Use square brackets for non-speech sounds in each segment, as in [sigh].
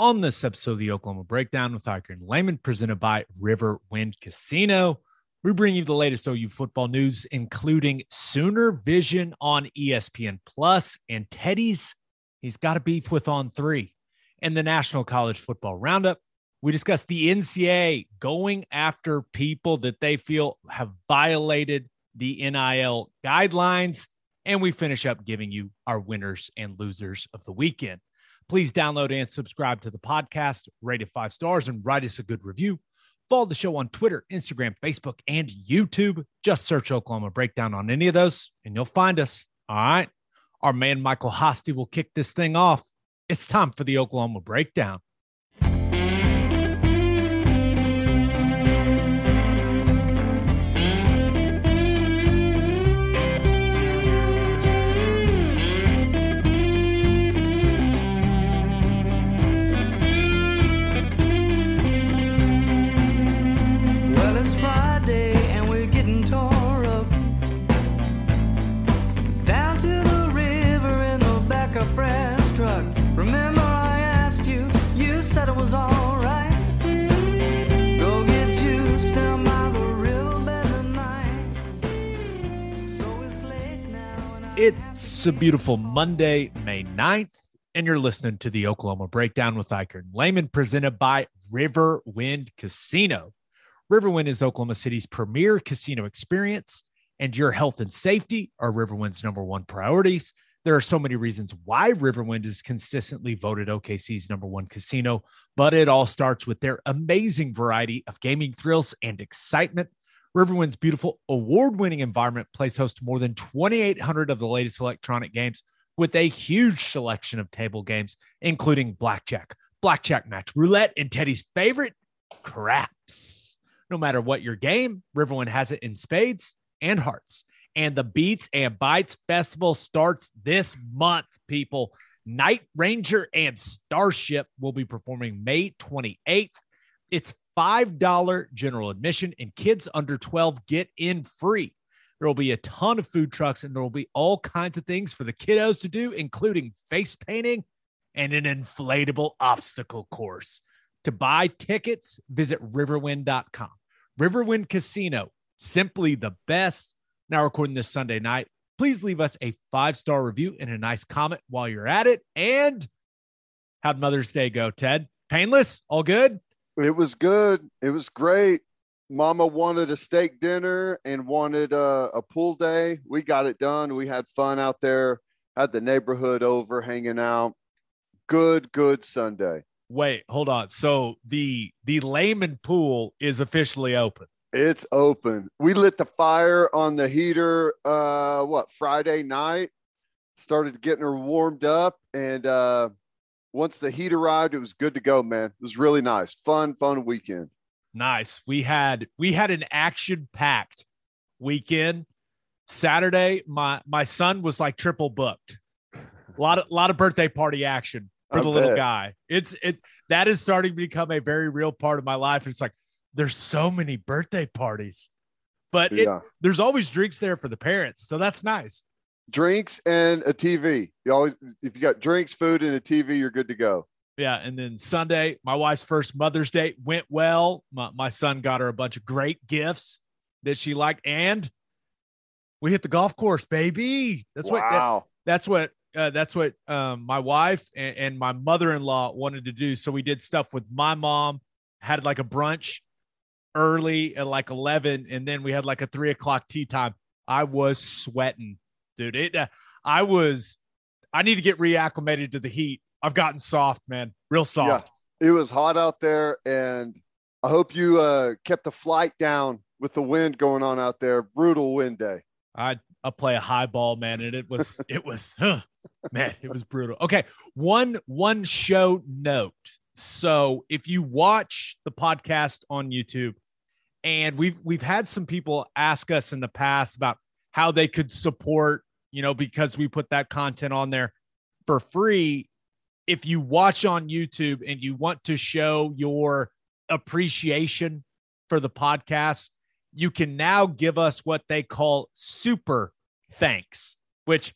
On this episode of the Oklahoma Breakdown with Ikard and Lehman, presented by River Wind Casino, we bring you the latest OU football news, including Sooner Vision on ESPN Plus and Teddy's. He's got a beef with On3, and the National College Football Roundup. We discuss the NCAA going after people that they feel have violated the NIL guidelines, and we finish up giving you our winners and losers of the weekend. Please download and subscribe to the podcast, rate it five stars, and write us a good review. Follow the show on Twitter, Instagram, Facebook, and YouTube. Just search Oklahoma Breakdown on any of those, and you'll find us. All right. Our man Michael Hosty will kick this thing off. It's time for the Oklahoma Breakdown. It's a beautiful Monday, May 9th, and you're listening to the Oklahoma Breakdown with Ikard Lehman, presented by River Wind Casino. Riverwind is Oklahoma City's premier casino experience, and your health and safety are Riverwind's number one priorities. There are so many reasons why Riverwind is consistently voted OKC's number one casino, but it all starts with their amazing variety of gaming thrills and excitement. Riverwind's beautiful award winning environment plays host to more than 2,800 of the latest electronic games with a huge selection of table games, including blackjack, blackjack match, roulette, and Teddy's favorite, craps. No matter what your game, Riverwind has it in spades and hearts. And the Beats and Bites Festival starts this month, people. Night Ranger and Starship will be performing May 28th. It's $5 general admission, and kids under 12 get in free. There will be a ton of food trucks, and there will be all kinds of things for the kiddos to do, including face painting and an inflatable obstacle course. To buy tickets, visit riverwind.com. Riverwind Casino, simply the best. Now recording this Sunday night. Please leave us a five star review and a nice comment while you're at it. And how'd Mother's Day go, Ted? Painless? All good? It was good. It was great. Mama wanted a steak dinner and wanted a, a pool day. We got it done. We had fun out there. Had the neighborhood over hanging out. Good, good Sunday. Wait, hold on. So the the Lehman pool is officially open. It's open. We lit the fire on the heater. Uh, what Friday night? Started getting her warmed up, and uh, once the heat arrived, it was good to go. Man, it was really nice, fun, fun weekend. Nice. We had we had an action packed weekend. Saturday, my my son was like triple booked. A lot of lot of birthday party action for I the little guy. It's it that is starting to become a very real part of my life. It's like there's so many birthday parties, but it, there's always drinks there for the parents, so that's nice. Drinks and a TV. You always, if you got drinks, food, and a TV, you're good to go. Yeah, and then Sunday, my wife's first Mother's Day went well. My, my son got her a bunch of great gifts that she liked, and we hit the golf course, baby. That's what that- wow. that's what uh, that's what um, my wife and, and my mother-in-law wanted to do. So we did stuff with my mom, had like a brunch early at like 11, and then we had like a three o'clock tea time. I was sweating, dude. It, uh, I was, I need to get reacclimated to the heat. I've gotten soft, man, real soft. Yeah, it was hot out there, and I hope you uh, kept the flight down with the wind going on out there. Brutal wind day. I I play a high ball, man, and it was [laughs] it was huh, Man, it was brutal. Okay, one one show note. So if you watch the podcast on YouTube, and we've we've had some people ask us in the past about how they could support, you know, because we put that content on there for free. If you watch on YouTube and you want to show your appreciation for the podcast, you can now give us what they call super thanks, which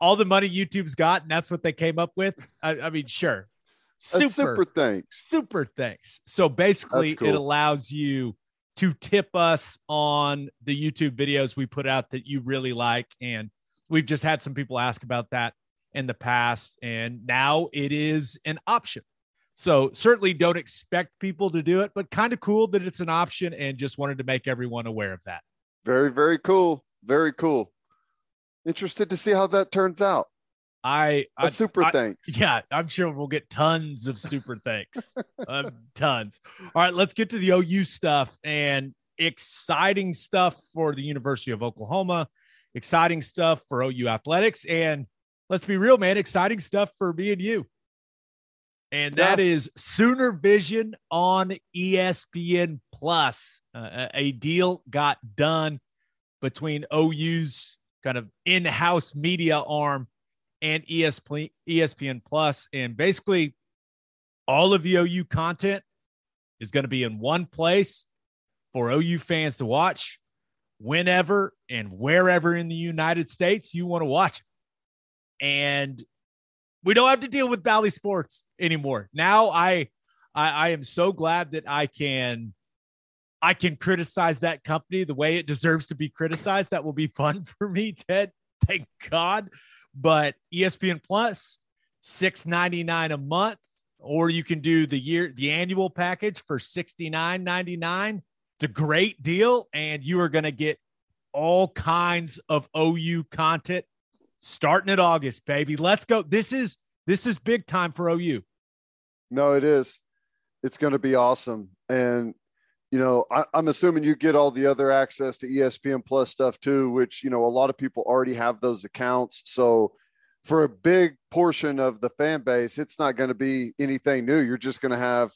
all the money YouTube's got, and that's what they came up with. I, I mean, sure. Super, super thanks. Super thanks. So basically, cool. it allows you to tip us on the YouTube videos we put out that you really like. And we've just had some people ask about that in the past, and now it is an option. So certainly don't expect people to do it, but kind of cool that it's an option and just wanted to make everyone aware of that. Very, very cool. Very cool. Interested to see how that turns out. I, I super I, thanks. Yeah, I'm sure we'll get tons of super thanks. Uh, [laughs] tons. All right, let's get to the OU stuff and exciting stuff for the University of Oklahoma, exciting stuff for OU athletics, and let's be real, man, exciting stuff for me and you. And that yeah. is Sooner Vision on ESPN Plus. Uh, a deal got done between OU's kind of in-house media arm and ESPN, ESPN Plus, and basically all of the OU content is going to be in one place for OU fans to watch whenever and wherever in the United States you want to watch. And we don't have to deal with Bally Sports anymore. Now I, I I am so glad that I can I can criticize that company the way it deserves to be criticized. That will be [laughs] fun for me, Ted. Thank God. But ESPN Plus, six ninety nine a month, or you can do the year the annual package for sixty nine ninety nine. It's a great deal, and you are going to get all kinds of OU content starting at August, baby. Let's go. This is this is big time for OU. No, it is. It's going to be awesome, and you know, I, am assuming you get all the other access to ESPN Plus stuff too, which, you know, a lot of people already have those accounts. So for a big portion of the fan base, it's not going to be anything new. You're just going to have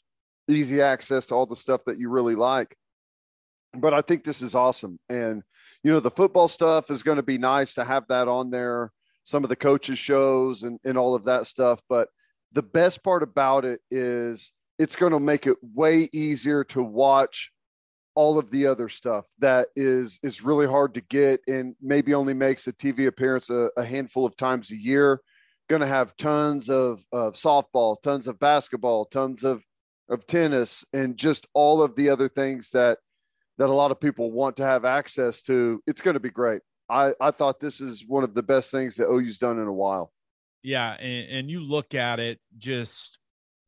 easy access to all the stuff that you really like. But I think this is awesome. And, you know, the football stuff is going to be nice to have that on there, some of the coaches' shows and, and all of that stuff. But the best part about it is it's going to make it way easier to watch all of the other stuff that is is really hard to get and maybe only makes a TV appearance a, a handful of times a year. Going to have tons of, of softball, tons of basketball, tons of of tennis, and just all of the other things that that a lot of people want to have access to. It's going to be great. I, I thought this is one of the best things that OU's done in a while. Yeah, and, and you look at it just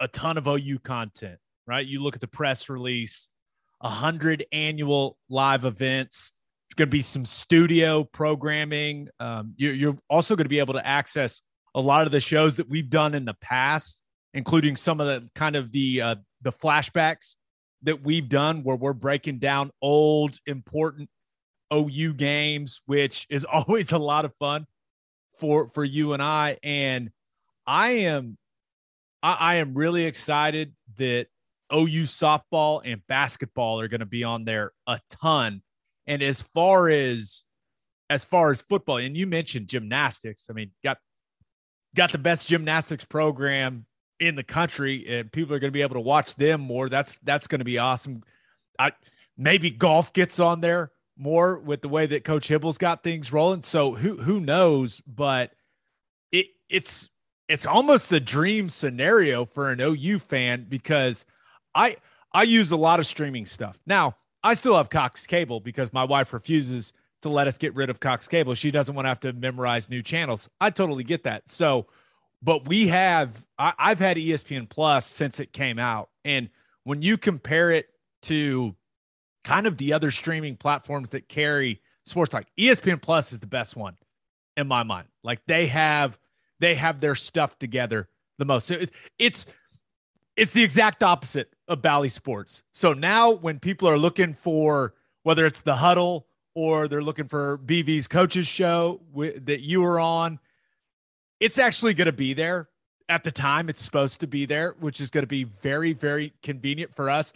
a ton of OU content, right? You look at the press release, a hundred annual live events. There's going to be some studio programming. Um, you're, you're also going to be able to access a lot of the shows that we've done in the past, including some of the kind of the uh, the flashbacks that we've done, where we're breaking down old important OU games, which is [laughs] always a lot of fun for for you and I. And I am I, I am really excited that OU softball and basketball are going to be on there a ton. And as far as as far as football, and you mentioned gymnastics, I mean, got got the best gymnastics program in the country, and people are going to be able to watch them more. That's that's going to be awesome. I maybe golf gets on there more with the way that Coach Hybl's got things rolling. So who who knows? But it it's it's almost the dream scenario for an OU fan because I I use a lot of streaming stuff. Now, I still have Cox Cable because my wife refuses to let us get rid of Cox Cable. She doesn't want to have to memorize new channels. I totally get that. So, but we have I, I've had ESPN Plus since it came out. And when you compare it to kind of the other streaming platforms that carry sports like ESPN Plus is the best one in my mind. Like they have they have their stuff together the most. it's it's the exact opposite of Bally Sports. So now when people are looking for whether it's the huddle or they're looking for BV's coaches show that you were on, it's actually going to be there at the time it's supposed to be there, which is going to be very, very convenient for us.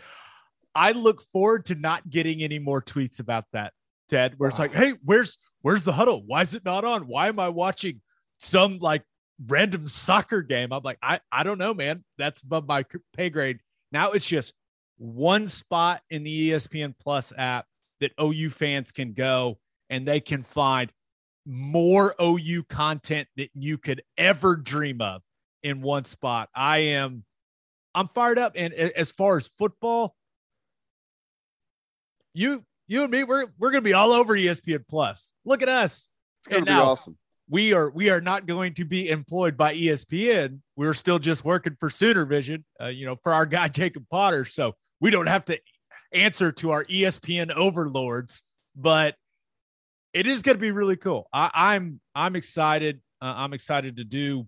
I look forward to not getting any more tweets about that, Ted, where it's like, ah. hey, where's where's the huddle? Why is it not on? Why am I watching some like random soccer game? I'm like, I, I don't know, man. That's above my pay grade. Now it's just one spot in the ESPN Plus app that OU fans can go and they can find more OU content that you could ever dream of in one spot. I am I'm fired up and as far as football you you and me we're we're going to be all over ESPN Plus. Look at us. It's going to be awesome. We are we are not going to be employed by ESPN. We're still just working for Sooner Vision, uh, you know, for our guy [laughs] Jacob Potter. So we don't have to answer to our ESPN overlords, but it is going to be really cool. I, I'm I'm excited. Uh, I'm excited to do, you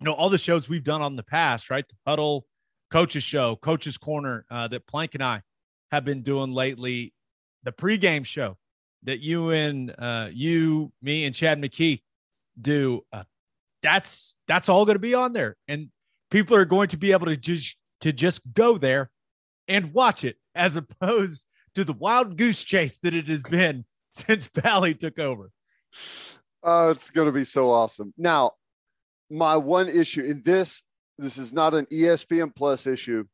know, all the shows we've done on the past, right? The Huddle, Coach's Show, Coach's Corner uh, that Plank and I have been doing lately. The pregame show that you and uh, you, me, and Chad McKee do. Uh, that's that's all going to be on there, and people are going to be able to just to just go there and watch it, as opposed to the wild goose chase that it has been [laughs] since Bally took over. Oh, it's going to be so awesome. Now, my one issue in this, this is not an ESPN Plus issue.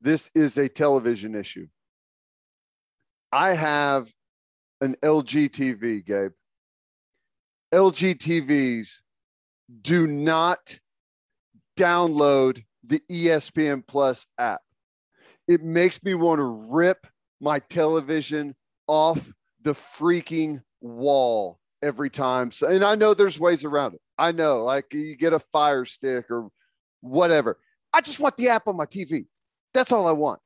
This is a television issue. I have an LG TV, Gabe. LG TVs do not download the ESPN Plus app. It makes me want to rip my television off the freaking wall every time. So, and I know there's ways around it. I know, like you get a fire stick or whatever. I just want the app on my TV. That's all I want.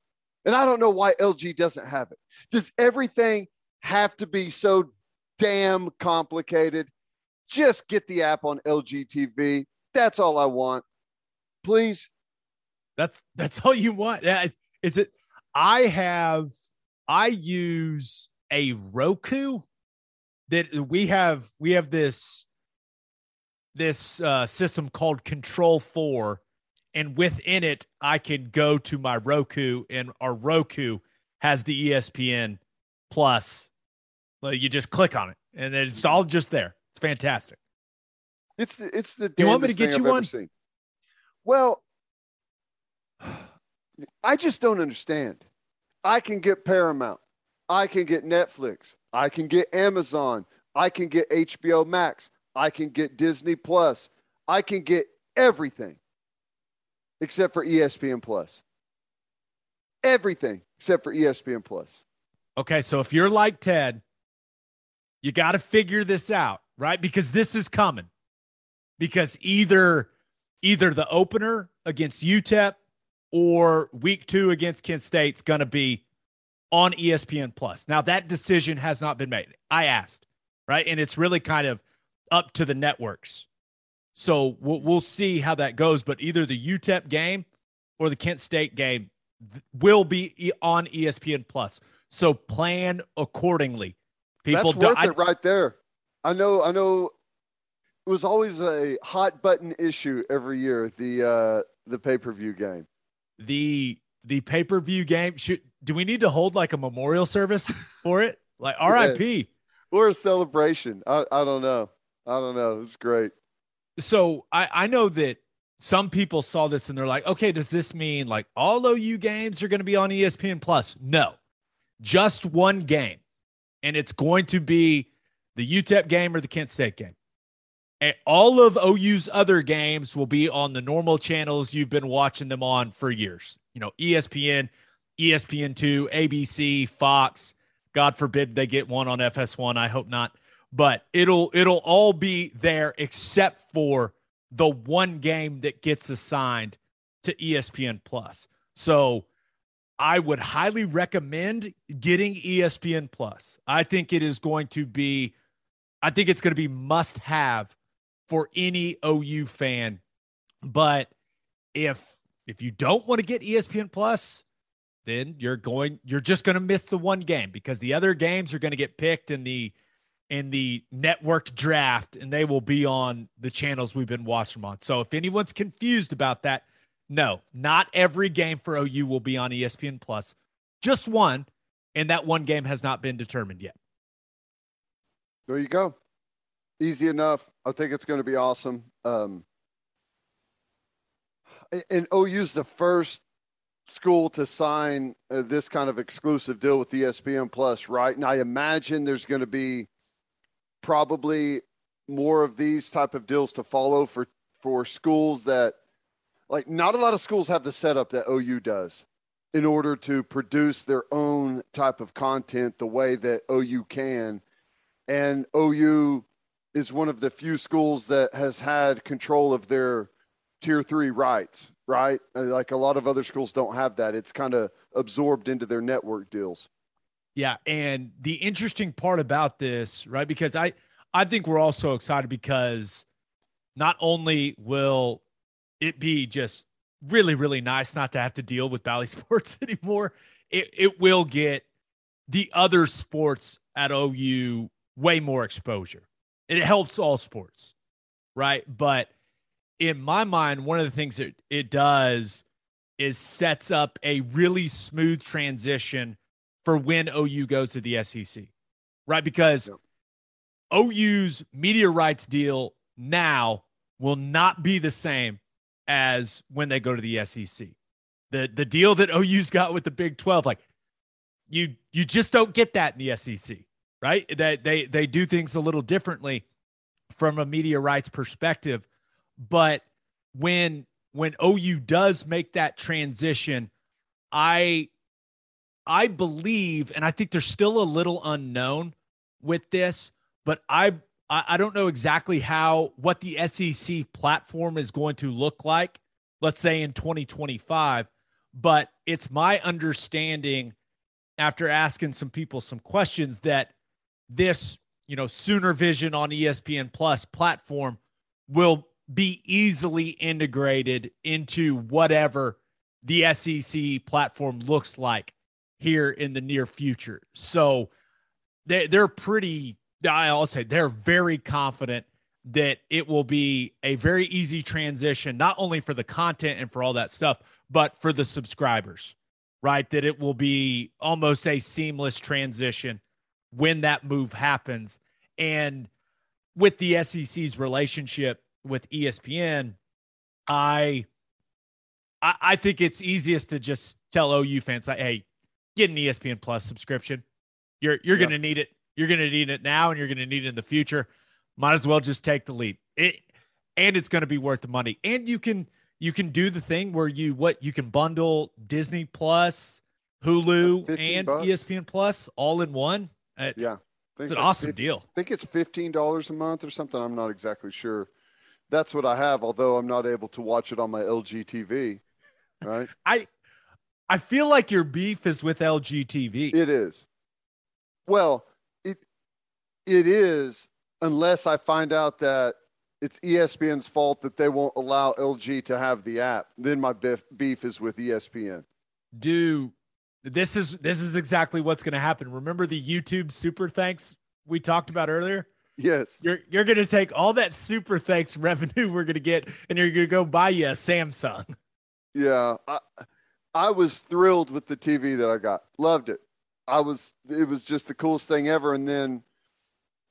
And I don't know why LG doesn't have it. Does everything have to be so damn complicated? Just get the app on LG TV. That's all I want. Please. That's that's all you want. Is it I have I use a Roku that we have we have this this uh, system called Control 4 and within it I can go to my Roku and our Roku has the ESPN plus like you just click on it and it's all just there. It's fantastic. It's it's the you want me to get you one? Well, I just don't understand. I can get Paramount. I can get Netflix. I can get Amazon. I can get HBO Max. I can get Disney Plus. I can get everything except for ESPN Plus. Everything except for ESPN Plus. Okay, so if you're like Ted, you got to figure this out, right? Because this is coming. Because either either the opener against UTEP or week 2 against Kent State's going to be on ESPN Plus. Now that decision has not been made. I asked, right? And it's really kind of up to the networks. So we'll, we'll see how that goes. But either the UTEP game or the Kent State game will be on ESPN Plus. So plan accordingly. People, that's worth I, it right there. I know. I know. It was always a hot button issue every year. The uh, the pay per view game. The the pay per view game. Should do we need to hold like a memorial service for it? Like [laughs] RIP or a celebration? I, I don't know. I don't know. It's great. So I, I know that some people saw this and they're like, okay, does this mean like all OU games are going to be on ESPN Plus? No, just one game. And it's going to be the UTEP game or the Kent State game. And all of OU's other games will be on the normal channels you've been watching them on for years. You know, ESPN, ESPN2, ABC, Fox. God forbid they get one on FS1. I hope not. But it'll it'll all be there except for the one game that gets assigned to ESPN Plus. So I would highly recommend getting ESPN Plus. I think it is going to be I think it's going to be must have for any OU fan. But if if you don't want to get ESPN Plus, then you're going you're just going to miss the one game because the other games are going to get picked in the in the network draft, and they will be on the channels we've been watching them on. So if anyone's confused about that, no, not every game for OU will be on ESPN Plus. Just one, and that one game has not been determined yet. There you go. Easy enough. I think it's going to be awesome. Um, and OU's the first school to sign uh, this kind of exclusive deal with ESPN Plus, right? And I imagine there's going to be probably more of these type of deals to follow for for schools that like not a lot of schools have the setup that OU does in order to produce their own type of content the way that OU can. And OU is one of the few schools that has had control of their tier three rights, right? Uh, like a lot of other schools don't have that. It's kind of absorbed into their network deals. Yeah, and the interesting part about this, right? Because I I think we're all so excited because not only will it be just really really nice not to have to deal with Bally [laughs] Sports anymore, it it will get the other sports at OU way more exposure. It helps all sports, right? But in my mind, one of the things that it does is sets up a really smooth transition for when OU goes to the SEC, right? Because yep. OU's media rights deal now will not be the same as when they go to the SEC. The the deal that OU's got with the Big 12 like you you just don't get that in the SEC, right? That they they do things a little differently from a media rights perspective, but when when OU does make that transition, I I believe, and I think there's still a little unknown with this, but I I don't know exactly how what the SEC platform is going to look like, let's say in 2025. But it's my understanding after asking some people some questions that this, you know, Sooner Vision on ESPN Plus platform will be easily integrated into whatever the SEC platform looks like here in the near future. So they they're pretty I'll say they're very confident that it will be a very easy transition not only for the content and for all that stuff but for the subscribers. Right? That it will be almost a seamless transition when that move happens and with the SEC's relationship with ESPN, I I, think it's easiest to just tell OU fans like, hey, get an ESPN Plus subscription. You're you're yep. going to need it. You're going to need it now, and you're going to need it in the future. Might as well just take the leap. It and it's going to be worth the money. And you can you can do the thing where you what you can bundle Disney Plus, Hulu, and bucks. ESPN Plus all in one. yeah, it's an awesome 50, deal. I think it's fifteen dollars a month or something. I'm not exactly sure. That's what I have, although I'm not able to watch it on my LG TV. Right. [laughs] I I feel like your beef is with LG TV. It is. Well, it it is unless I find out that it's ESPN's fault that they won't allow LG to have the app. Then my beef, beef is with ESPN. Do this is this is exactly what's going to happen. Remember the YouTube super thanks we talked about earlier? Yes. You're you're going to take all that super thanks revenue we're going to get and you're going to go buy you a Samsung. Yeah. I, I was thrilled with the TV that I got. Loved it. I was it was just the coolest thing ever and then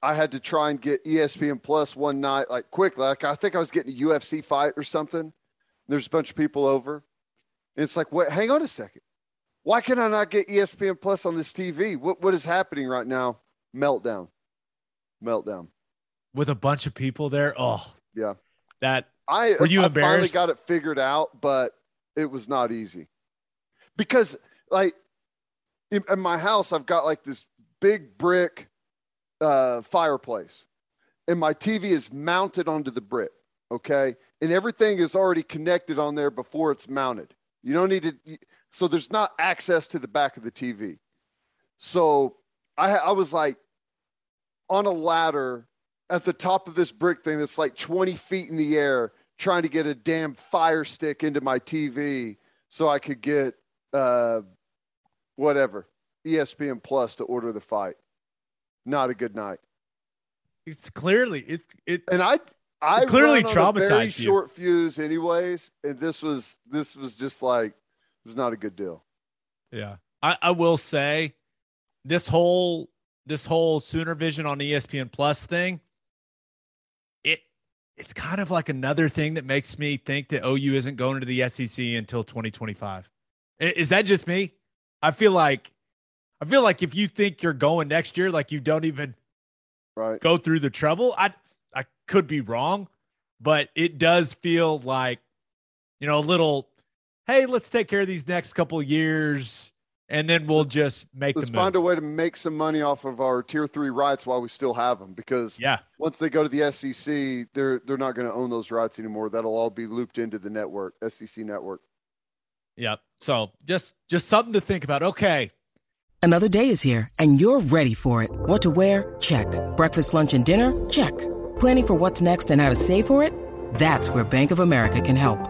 I had to try and get ESPN Plus one night like quickly. Like I think I was getting a UFC fight or something. There's a bunch of people over. And it's like, what? hang on a second. Why can I not get ESPN Plus on this TV? What what is happening right now?" Meltdown. Meltdown. With a bunch of people there. Oh. Yeah. That I were you I embarrassed? finally got it figured out, but it was not easy because like in, in my house i've got like this big brick uh, fireplace and my tv is mounted onto the brick okay and everything is already connected on there before it's mounted you don't need to so there's not access to the back of the tv so i i was like on a ladder at the top of this brick thing that's like 20 feet in the air trying to get a damn fire stick into my TV so I could get uh, whatever ESPN Plus to order the fight. Not a good night. It's clearly it it And I I clearly a very traumatized you. short fuse anyways, and this was this was just like it was not a good deal. Yeah. I, I will say this whole this whole Sooner Vision on ESPN Plus thing, it it's kind of like another thing that makes me think that OU isn't going to the SEC until 2025. Is that just me? I feel like I feel like if you think you're going next year, like you don't even Right. go through the trouble. I I could be wrong, but it does feel like you know a little. Hey, let's take care of these next couple of years, and then we'll just make Let's the move. find a way to make some money off of our tier three rights while we still have them, because yeah, once they go to the SEC, they're they're not going to own those rights anymore. That'll all be looped into the network, SEC network. yep. So just just something to think about. Okay, Another day is here, and you're ready for it. What to wear? Check. Breakfast, lunch, and dinner? Check. Planning for what's next and how to save for it? That's where Bank of America can help.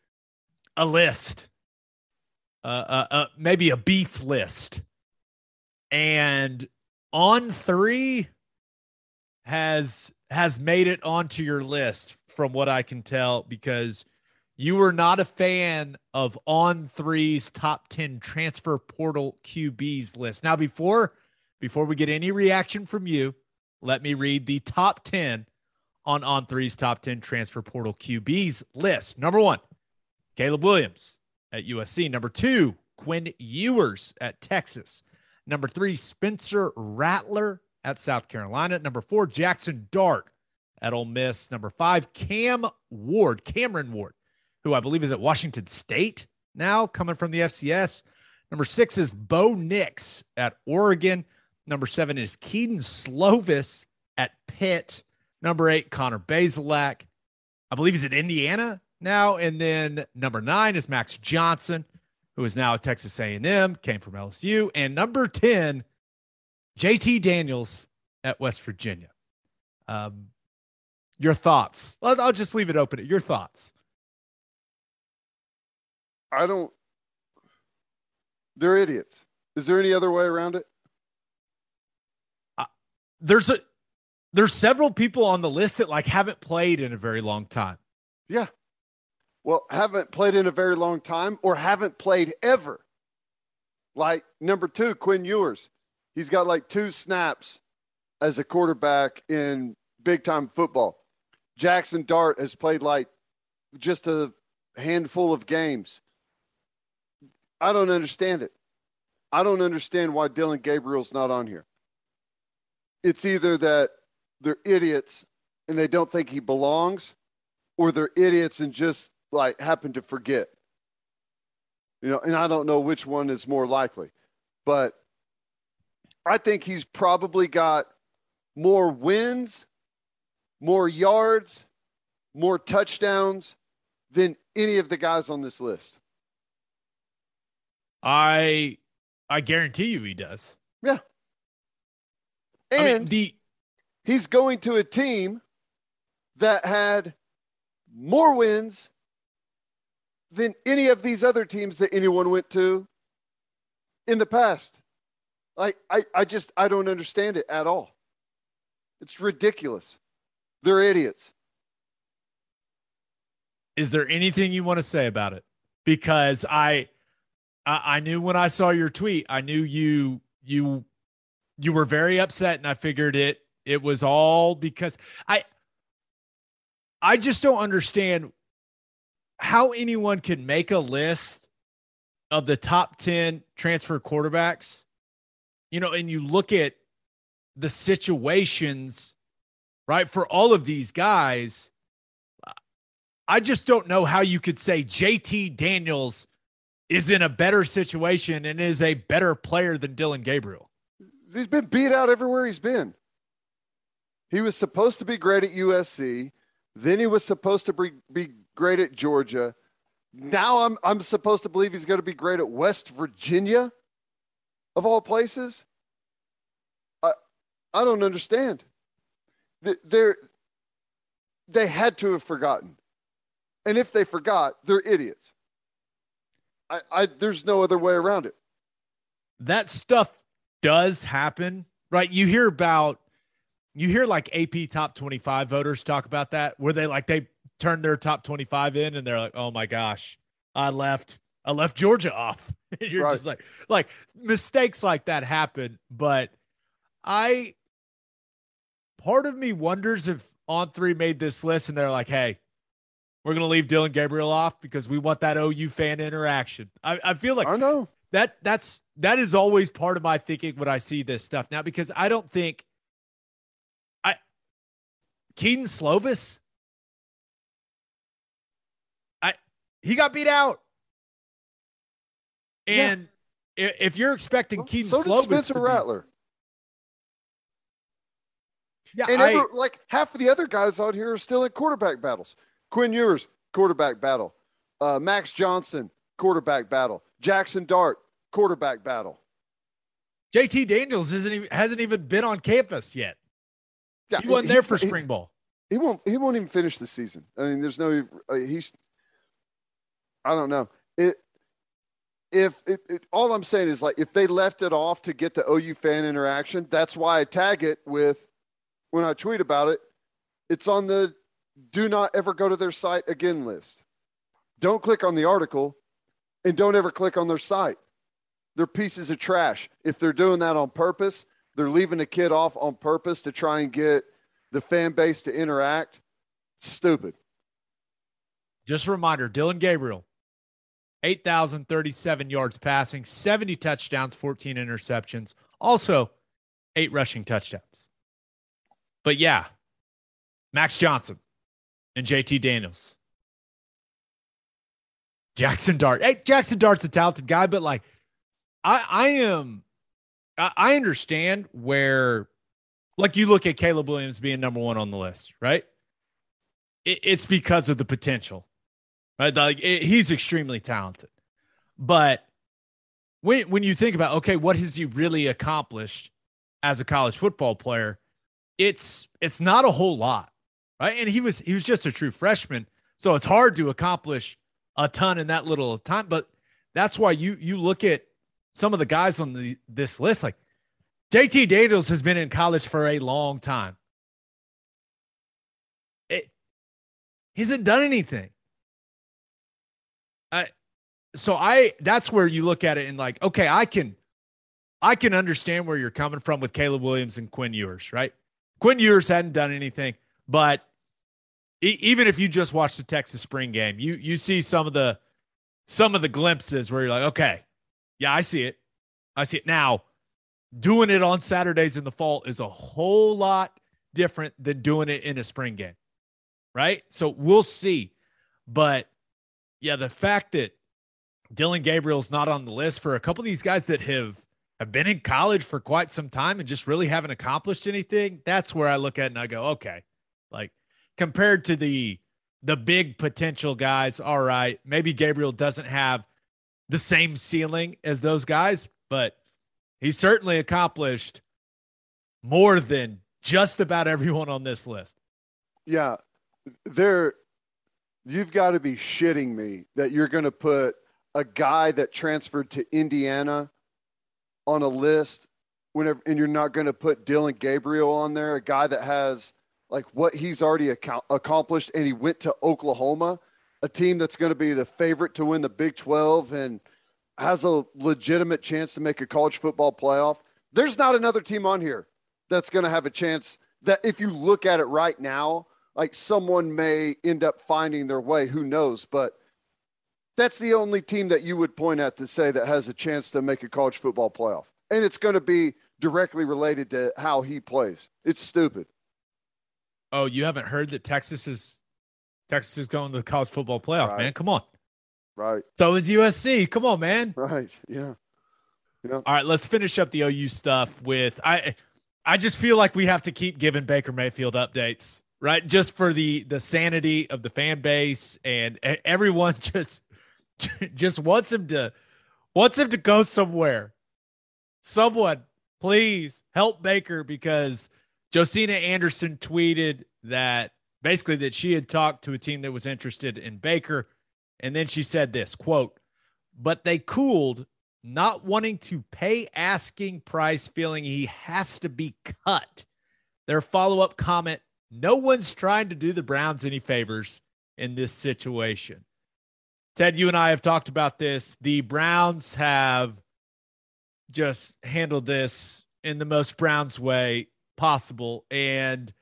a list, uh, uh, uh, maybe a beef list, and On3 has has made it onto your list from what I can tell because you were not a fan of On3's top 10 transfer portal QBs list. Now, before before we get any reaction from you, let me read the top 10 on On3's top 10 transfer portal QBs list. Number one, Caleb Williams at USC. Number two, Quinn Ewers at Texas. Number three, Spencer Rattler at South Carolina. Number four, Jackson Dart at Ole Miss. Number five, Cam Ward, Cameron Ward, who I believe is at Washington State now, coming from the FCS. Number six is Bo Nix at Oregon. Number seven is Kedon Slovis at Pitt. Number eight, Connor Bazelak. I believe he's at Indiana now. And then number nine is Max Johnson, who is now at Texas A&M, came from LSU. And number 10, JT Daniels at West Virginia. Um, your thoughts? I'll, I'll just leave it open. Your thoughts? I don't. They're idiots. Is there any other way around it? There's a there's several people on the list that like haven't played in a very long time. Yeah. Well, haven't played in a very long time or haven't played ever. Like number two, Quinn Ewers. He's got like two snaps as a quarterback in big time football. Jackson Dart has played like just a handful of games. I don't understand it. I don't understand why Dillon Gabriel's not on here. It's either that they're idiots and they don't think he belongs, or they're idiots and just like happen to forget. You know, and I don't know which one is more likely, but I think he's probably got more wins, more yards, more touchdowns than any of the guys on this list. I I guarantee you he does. Yeah. I mean, And the he's going to a team that had more wins than any of these other teams that anyone went to in the past. Like I, I just I don't understand it at all. It's ridiculous. They're idiots. is there anything you want to say about it? Because I, I I knew when I saw your tweet, I knew you you you were very upset, and I figured it it was all because I I just don't understand how anyone can make a list of the top 10 transfer quarterbacks, you know, and you look at the situations, right, for all of these guys. I just don't know how you could say JT Daniels is in a better situation and is a better player than Dillon Gabriel. He's been beat out everywhere he's been. He was supposed to be great at USC. Then he was supposed to be, be great at Georgia. Now I'm I'm supposed to believe he's going to be great at West Virginia, of all places. I I don't understand. They're they had to have forgotten, and if they forgot, they're idiots. I, I there's no other way around it. That stuff does happen, right? You hear about you hear like AP top 25 voters talk about that where they like they turn their top 25 in and they're like, "Oh my gosh, I left I left Georgia off." [laughs] You're Right. just like like mistakes like that happen, but I part of me wonders if On3 made this list and they're like, "Hey, we're going to leave Dillon Gabriel off because we want that OU fan interaction." I, I feel like I know. that that's that is always part of my thinking when I see this stuff now because I don't think I Kedon Slovis I he got beat out. And i- if you're expecting Well, Kedon so did Slovis Spencer to be- Rattler. yeah, And I, ever, like half of the other guys out here are still in quarterback battles. Quinn Ewers, quarterback battle. Uh, Max Johnson, quarterback battle. Jackson Dart, quarterback battle. JT Daniels isn't even, hasn't even been on campus yet. Yeah, He wasn't there for he- spring ball. He, won't. He won't even finish the season. I mean, there's no. Uh, he's. I don't know. It. If it, it, all I'm saying is like if they left it off to get the OU fan interaction, that's why I tag it with when I tweet about it. It's on the do not ever go to their site again list. Don't click on the article and don't ever click on their site. They're pieces of trash. If they're doing that on purpose, they're leaving a kid off on purpose to try and get the fan base to interact. Stupid. Just a reminder Dillon Gabriel, 8,037 yards passing, 70 touchdowns, 14 interceptions, also eight rushing touchdowns. But yeah, Max Johnson and JT Daniels. Jackson Dart. Hey, Jackson Dart's a talented guy, but like, I, I am, I, I understand where, like, you look at Caleb Williams being number one on the list, right? It, it's because of the potential right? Like it, he's extremely talented, but when when you think about okay, what has he really accomplished as a college football player? It's it's not a whole lot, right? And he was he was just a true freshman, so it's hard to accomplish a ton in that little time. But that's why you you look at some of the guys on the this list, like JT Daniels has been in college for a long time. It, he hasn't done anything. So I that's where you look at it and like, okay, I can I can understand where you're coming from with Caleb Williams and Quinn Ewers, right? Quinn Ewers hadn't done anything, but e- even if you just watch the Texas spring game, you you see some of the some of the glimpses where you're like, okay, yeah, I see it. I see it now. Doing it on Saturdays in the fall is a whole lot different than doing it in a spring game. Right? So we'll see. But yeah, the fact that Dillon Gabriel's not on the list for a couple of these guys that have have been in college for quite some time and just really haven't accomplished anything, that's where I look at and I go, okay, like compared to the the big potential guys, all right, maybe Gabriel doesn't have the same ceiling as those guys, but he certainly accomplished more than just about everyone on this list. Yeah, there. You've got to be shitting me that you're going to put a guy that transferred to Indiana on a list whenever, and you're not going to put Dillon Gabriel on there, a guy that has like what he's already accomplished, and he went to Oklahoma, a team that's going to be the favorite to win the Big 12 and has a legitimate chance to make a college football playoff. There's not another team on here that's going to have a chance that if you look at it right now, like someone may end up finding their way, who knows, but that's the only team that you would point at to say that has a chance to make a college football playoff. And it's going to be directly related to how he plays. It's stupid. Oh, you haven't heard that Texas is Texas is going to the college football playoff, Right. man. Come on. Right. So is USC. Come on, man. Right. Yeah. All right, let's finish up the OU stuff with I I just feel like we have to keep giving Baker Mayfield updates, right? Just for the the sanity of the fan base and everyone [laughs] just [laughs] just wants him to wants him to go somewhere. Someone, please help Baker because Josina Anderson tweeted that basically that she had talked to a team that was interested in Baker and then she said this, quote, "But they cooled not wanting to pay asking price, feeling he has to be cut. Their follow up comment no one's trying to do the Browns any favors in this situation. Ted, you and I have talked about this. The Browns have just handled this in the most Browns way possible. And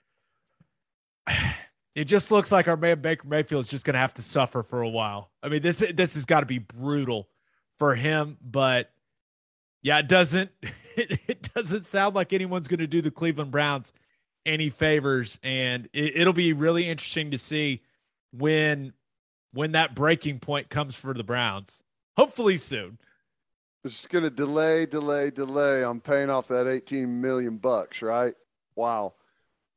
[sighs] it just looks like our man Baker Mayfield is just going to have to suffer for a while. I mean, this this has got to be brutal for him. But yeah, it doesn't [laughs] it doesn't sound like anyone's going to do the Cleveland Browns any favors, and it, it'll be really interesting to see when when that breaking point comes for the Browns. Hopefully soon. It's just going to delay, delay, delay on paying off that 18 million bucks, right? Wow.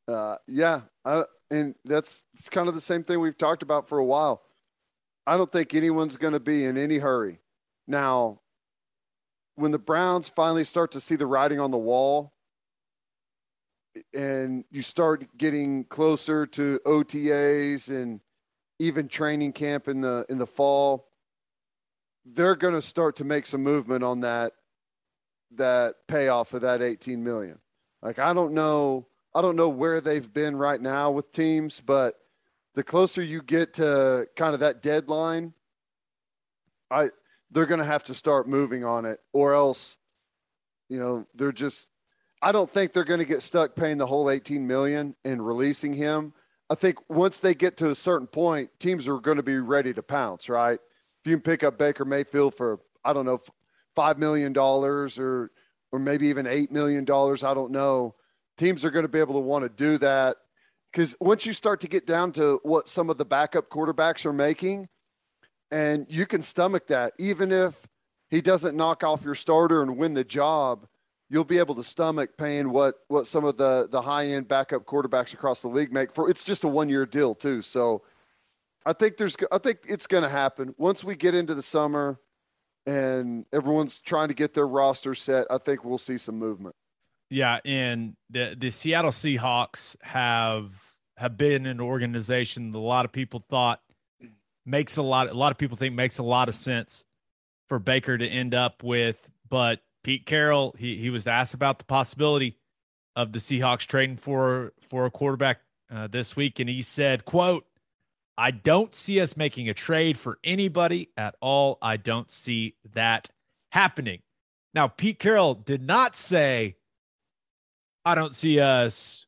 Uh, yeah, I, and that's it's kind of the same thing we've talked about for a while. I don't think anyone's going to be in any hurry now, when the Browns finally start to see the writing on the wall and you start getting closer to OTAs and even training camp in the in the fall, they're going to start to make some movement on that that payoff of that 18 million. Like I don't know I don't know where they've been right now with teams, but the closer you get to kind of that deadline, I they're going to have to start moving on it, or else, you know, they're just. I don't think they're going to get stuck paying the whole 18 million and releasing him. I think once they get to a certain point, teams are going to be ready to pounce. Right? If you can pick up Baker Mayfield for I don't know five million dollars or or maybe even eight million dollars, I don't know. Teams are going to be able to want to do that because once you start to get down to what some of the backup quarterbacks are making, and you can stomach that. Even if he doesn't knock off your starter and win the job, you'll be able to stomach paying what what some of the the high end backup quarterbacks across the league make for. It's just a one year deal too. So I think there's I think it's going to happen once we get into the summer and everyone's trying to get their roster set. I think we'll see some movement. Yeah, and the the Seattle Seahawks have have been an organization that a lot of people thought makes a lot a lot of people think makes a lot of sense for Baker to end up with but Pete Carroll he he was asked about the possibility of the Seahawks trading for for a quarterback uh, this week and he said quote I don't see us making a trade for anybody at all I don't see that happening now Pete Carroll did not say I don't see us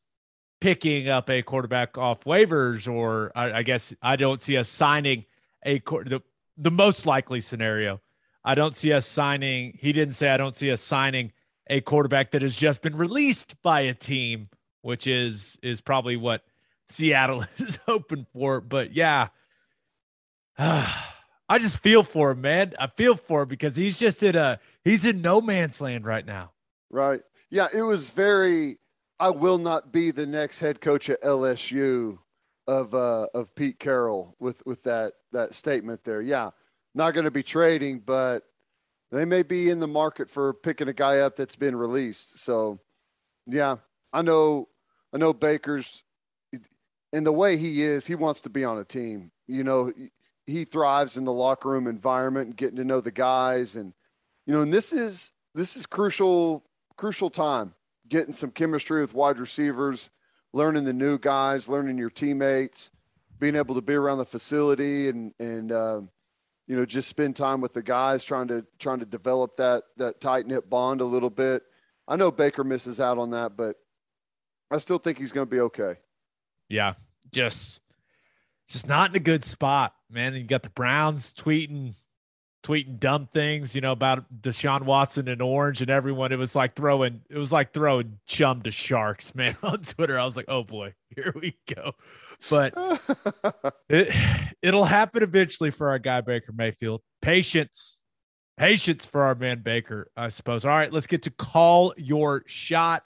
picking up a quarterback off waivers, or I, I guess I don't see us signing a the, the most likely scenario. I don't see us signing. He didn't say I don't see us signing a quarterback that has just been released by a team, which is is probably what Seattle [laughs] is hoping for. But yeah, [sighs] I just feel for him, man. I feel for him because he's just in a he's in no man's land right now. Right. Yeah, it was very I will not be the next head coach at LSU of uh, of Pete Carroll with with that that statement there. Yeah, not going to be trading, but they may be in the market for picking a guy up that's been released. So, yeah, I know I know Baker's and the way he is, he wants to be on a team. You know, he thrives in the locker room environment and getting to know the guys and you know, and this is this is crucial crucial time getting some chemistry with wide receivers, learning the new guys, learning your teammates, being able to be around the facility and and uh, you know just spend time with the guys, trying to trying to develop that that tight knit bond a little bit. I know Baker misses out on that, but I still think he's going to be okay. Yeah, just just not in a good spot, man. You got the Browns tweeting tweeting dumb things, you know, about Deshaun Watson and Orange and everyone. It was like throwing, it was like throwing chum to sharks, [laughs] man, on Twitter. I was like, oh boy, [laughs] here we go. But [laughs] it, it'll happen eventually for our guy, Baker Mayfield. Patience, patience for our man, Baker, I suppose. All right, let's get to call your shot.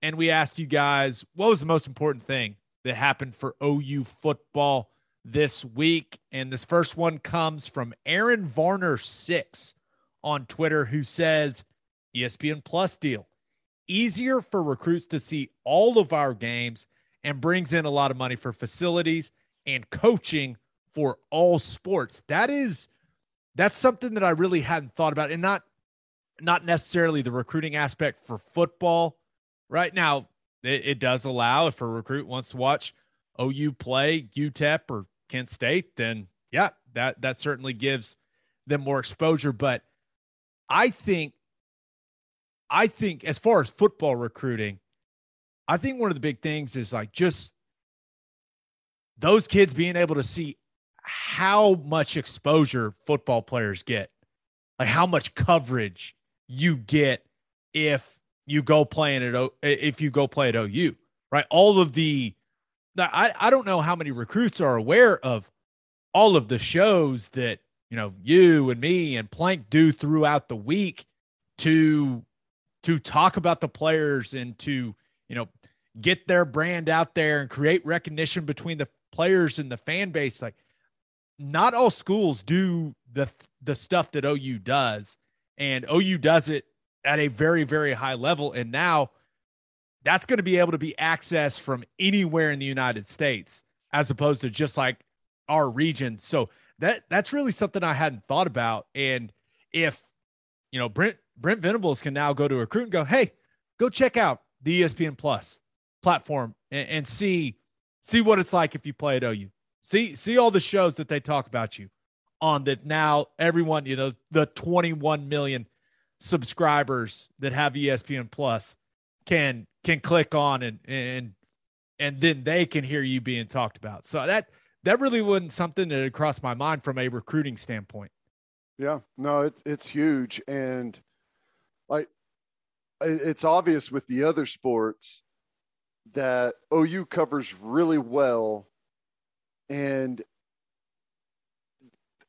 and we asked you guys what was the most important thing that happened for OU football this week. And this first one comes from Aaron Varner six on Twitter, who says ESPN Plus deal easier for recruits to see all of our games and brings in a lot of money for facilities and coaching for all sports. That is that's something that I really hadn't thought about and not not necessarily the recruiting aspect for football. Right now, it, it does allow if a recruit wants to watch OU play UTEP or Kent State, then yeah, that that certainly gives them more exposure. But I think I think as far as football recruiting, I think one of the big things is like just those kids being able to see how much exposure football players get, like how much coverage you get if you go playing at o- if you go play at OU, right? All of the I I don't know how many recruits are aware of all of the shows that you know you and me and Plank do throughout the week to to talk about the players and to, you know, get their brand out there and create recognition between the players and the fan base. Like, not all schools do the the stuff that OU does, and OU does it at a very very high level. And now that's going to be able to be accessed from anywhere in the United States, as opposed to just like our region. So that that's really something I hadn't thought about. And if you know Brent Brent Venables can now go to a recruit and go, hey, go check out the ESPN Plus platform and, and see see what it's like if you play at OU. See see all the shows that they talk about you on that now everyone, you know, the 21 million subscribers that have ESPN Plus can can click on and and and then they can hear you being talked about. So that that really wasn't something that had crossed my mind from a recruiting standpoint. Yeah, no, it, it's huge. And like it's obvious with the other sports that OU covers really well, and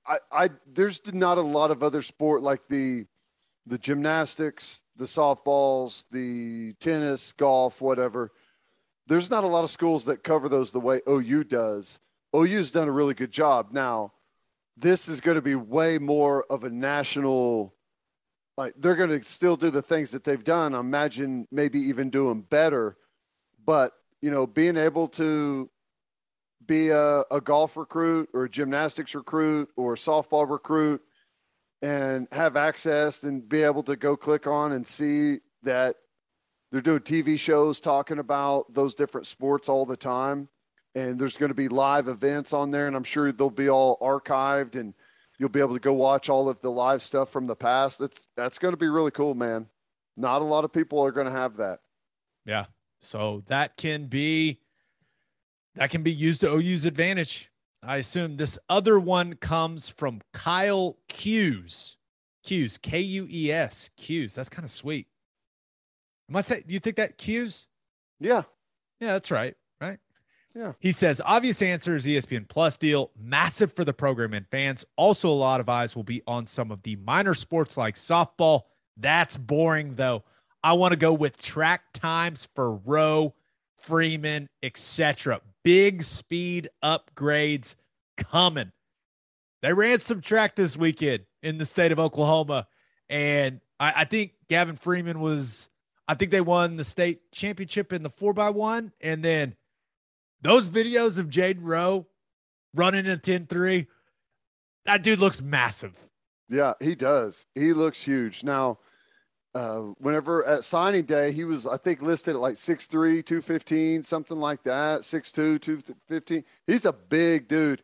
I, I there's not a lot of other sport like the the gymnastics, the softballs, the tennis, golf, whatever. There's not a lot of schools that cover those the way OU does. OU's done a really good job. Now, this is going to be way more of a national like they're going to still do the things that they've done. I imagine maybe even doing better. But you know, being able to be a, a golf recruit or a gymnastics recruit or a softball recruit and have access and be able to go click on and see that they're doing TV shows talking about those different sports all the time. And there's going to be live events on there, and I'm sure they'll be all archived and You'll be able to go watch all of the live stuff from the past. That's that's going to be really cool, man. Not a lot of people are going to have that. Yeah. So that can be that can be used to OU's advantage. I assume this other one comes from Kyle Hughes. Hughes, K U E S, Hughes. That's kind of sweet. Am I say? Do you think that Hughes? Yeah. Yeah, that's right. Right. Yeah. He says obvious answer is ESPN Plus deal, massive for the program and fans. Also, a lot of eyes will be on some of the minor sports like softball. That's boring though. I want to go with track times for Rowe, Freeman, etc. Big speed upgrades coming. They ran some track this weekend in the state of Oklahoma, and I, I think Gavin Freeman was. I think they won the state championship in the four by one, and then those videos of Jaden Rowe running a 10 3, that dude looks massive. Yeah, he does. He looks huge. Now, uh, whenever at signing day, he was, I think, listed at like 6'3, 215, something like that, 6'2, 215. He's a big dude.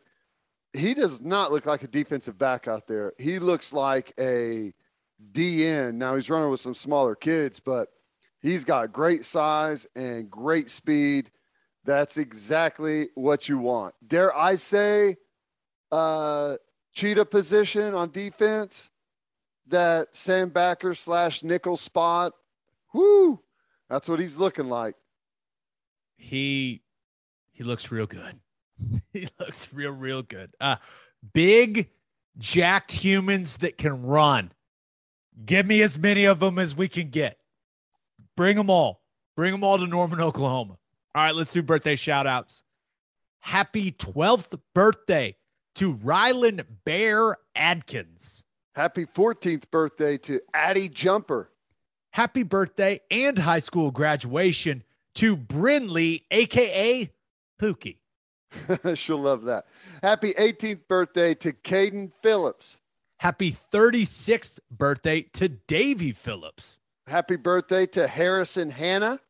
He does not look like a defensive back out there. He looks like a DN. Now, he's running with some smaller kids, but he's got great size and great speed. That's exactly what you want. Dare I say, uh, cheetah position on defense, that Sam Backer slash nickel spot. Whoo, that's what he's looking like. He he looks real good. [laughs] he looks real real good. Uh, big jacked humans that can run. Give me as many of them as we can get. Bring them all. Bring them all to Norman, Oklahoma. All right, let's do birthday shout outs. Happy 12th birthday to Rylan Bear Adkins. Happy 14th birthday to Addie Jumper. Happy birthday and high school graduation to Brinley, aka Pookie. [laughs] She'll love that. Happy 18th birthday to Caden Phillips. Happy 36th birthday to Davy Phillips. Happy birthday to Harrison Hannah.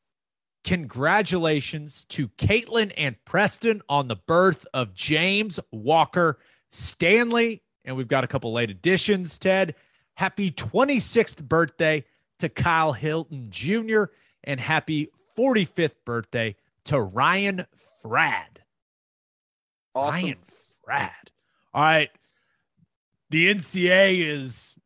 Congratulations to Caitlin and Preston on the birth of James Walker Stanley. And we've got a couple late additions, Ted. Happy 26th birthday to Kyle Hilton Jr. and happy 45th birthday to Ryan Frad. Awesome. Ryan Frad. All right. The NCAA is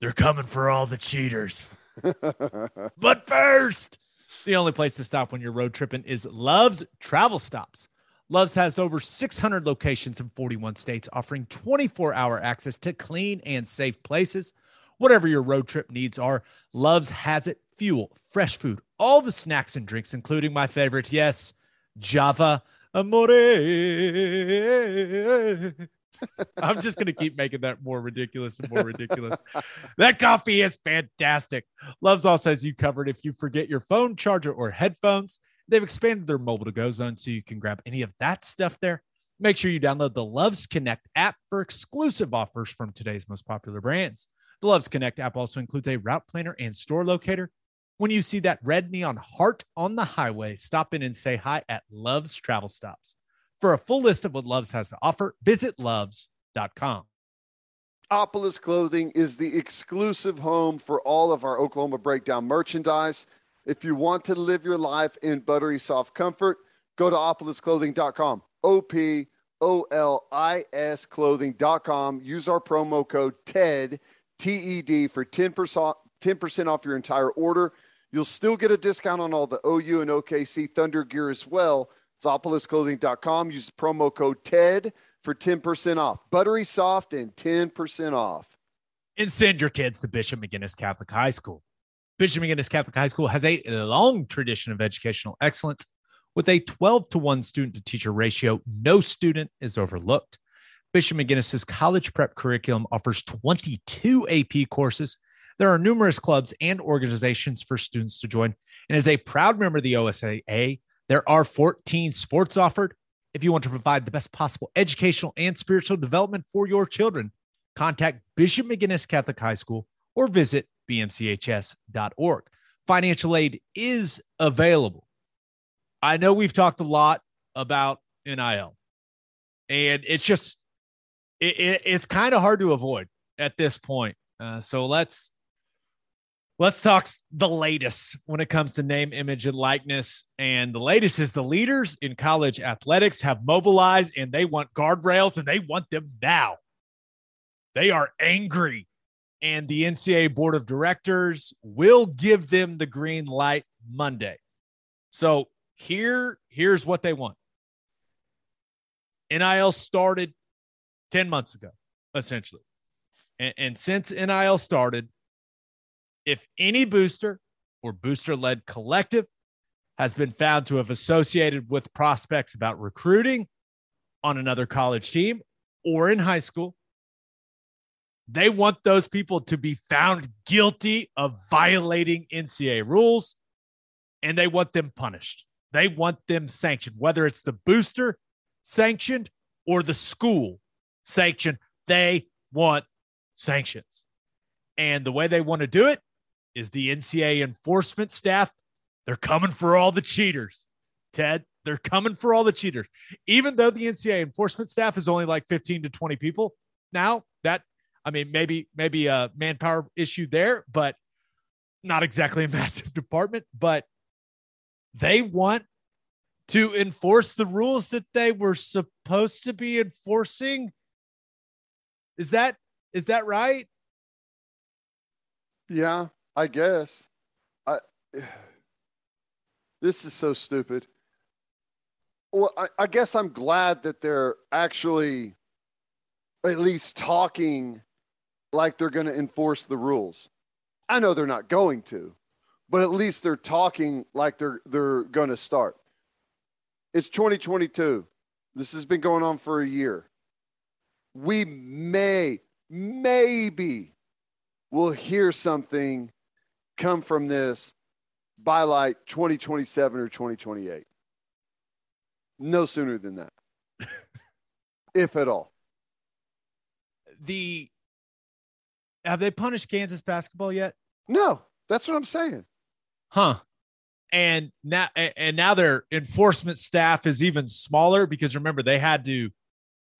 they're coming for all the cheaters. [laughs] but first, the only place to stop when you're road tripping is Love's Travel Stops. Love's has over 600 locations in 41 states, offering 24 hour access to clean and safe places. Whatever your road trip needs are, Love's has it. Fuel, fresh food, all the snacks and drinks, including my favorite, yes, Java Amore. [laughs] I'm just going to keep making that more ridiculous and more ridiculous. that coffee is fantastic. Love's also has you covered if you forget your phone charger or headphones. They've expanded their mobile to go zone so you can grab any of that stuff there. Make sure you download the Loves Connect app for exclusive offers from today's most popular brands. The Loves Connect app also includes a route planner and store locator. When you see that red neon heart on the highway, stop in and say hi at Love's Travel Stops. For a full list of what Loves has to offer, visit loves.com. Opolis Clothing is the exclusive home for all of our Oklahoma Breakdown merchandise. If you want to live your life in buttery soft comfort, go to opolisclothing.com. O P O L I S clothing.com. Use our promo code TED, T E D, for 10%, 10% off your entire order. You'll still get a discount on all the OU and OKC Thunder gear as well. It's. Use promo code TED for 10% off. Buttery soft and 10% off. And send your kids to Bishop McGuinness Catholic High School. Bishop McGuinness Catholic High School has a long tradition of educational excellence. With a 12 to 1 student to teacher ratio, no student is overlooked. Bishop McGuinness's college prep curriculum offers 22 AP courses. There are numerous clubs and organizations for students to join. And as a proud member of the OSSAA, there are 14 sports offered. If you want to provide the best possible educational and spiritual development for your children, contact Bishop McGuinness Catholic High School or visit bmchs.org. Financial aid is available. I know we've talked a lot about NIL, and it's just it, it, it's kind of hard to avoid at this point. Uh, so let's let's talk the latest when it comes to name, image, and likeness. And the latest is the leaders in college athletics have mobilized, and they want guardrails, and they want them now. They are angry and the NCAA board of directors will give them the green light Monday. So here, here's what they want. NIL started 10 months ago, essentially. And, and since NIL started, if any booster or booster led collective has been found to have associated with prospects about recruiting on another college team or in high school, they want those people to be found guilty of violating NCAA rules and they want them punished. They want them sanctioned, whether it's the booster sanctioned or the school sanctioned. They want sanctions. And the way they want to do it is the NCAA enforcement staff. They're coming for all the cheaters. Ted, they're coming for all the cheaters. Even though the NCAA enforcement staff is only like 15 to 20 people now, that I mean, maybe maybe a manpower issue there, but not exactly a [laughs] massive department. But they want to enforce the rules that they were supposed to be enforcing. Is that is that right? Yeah, I guess. I [sighs] this is so stupid. Well, I, I guess I'm glad that they're actually at least talking like they're going to enforce the rules. I know they're not going to, but at least they're talking like they're they're going to start. It's 2022. This has been going on for a year. We may maybe we'll hear something come from this by like 2027 or 2028. No sooner than that. [laughs] if at all. The have they punished Kansas basketball yet? No, that's what I'm saying. Huh. And now and now their enforcement staff is even smaller because remember they had to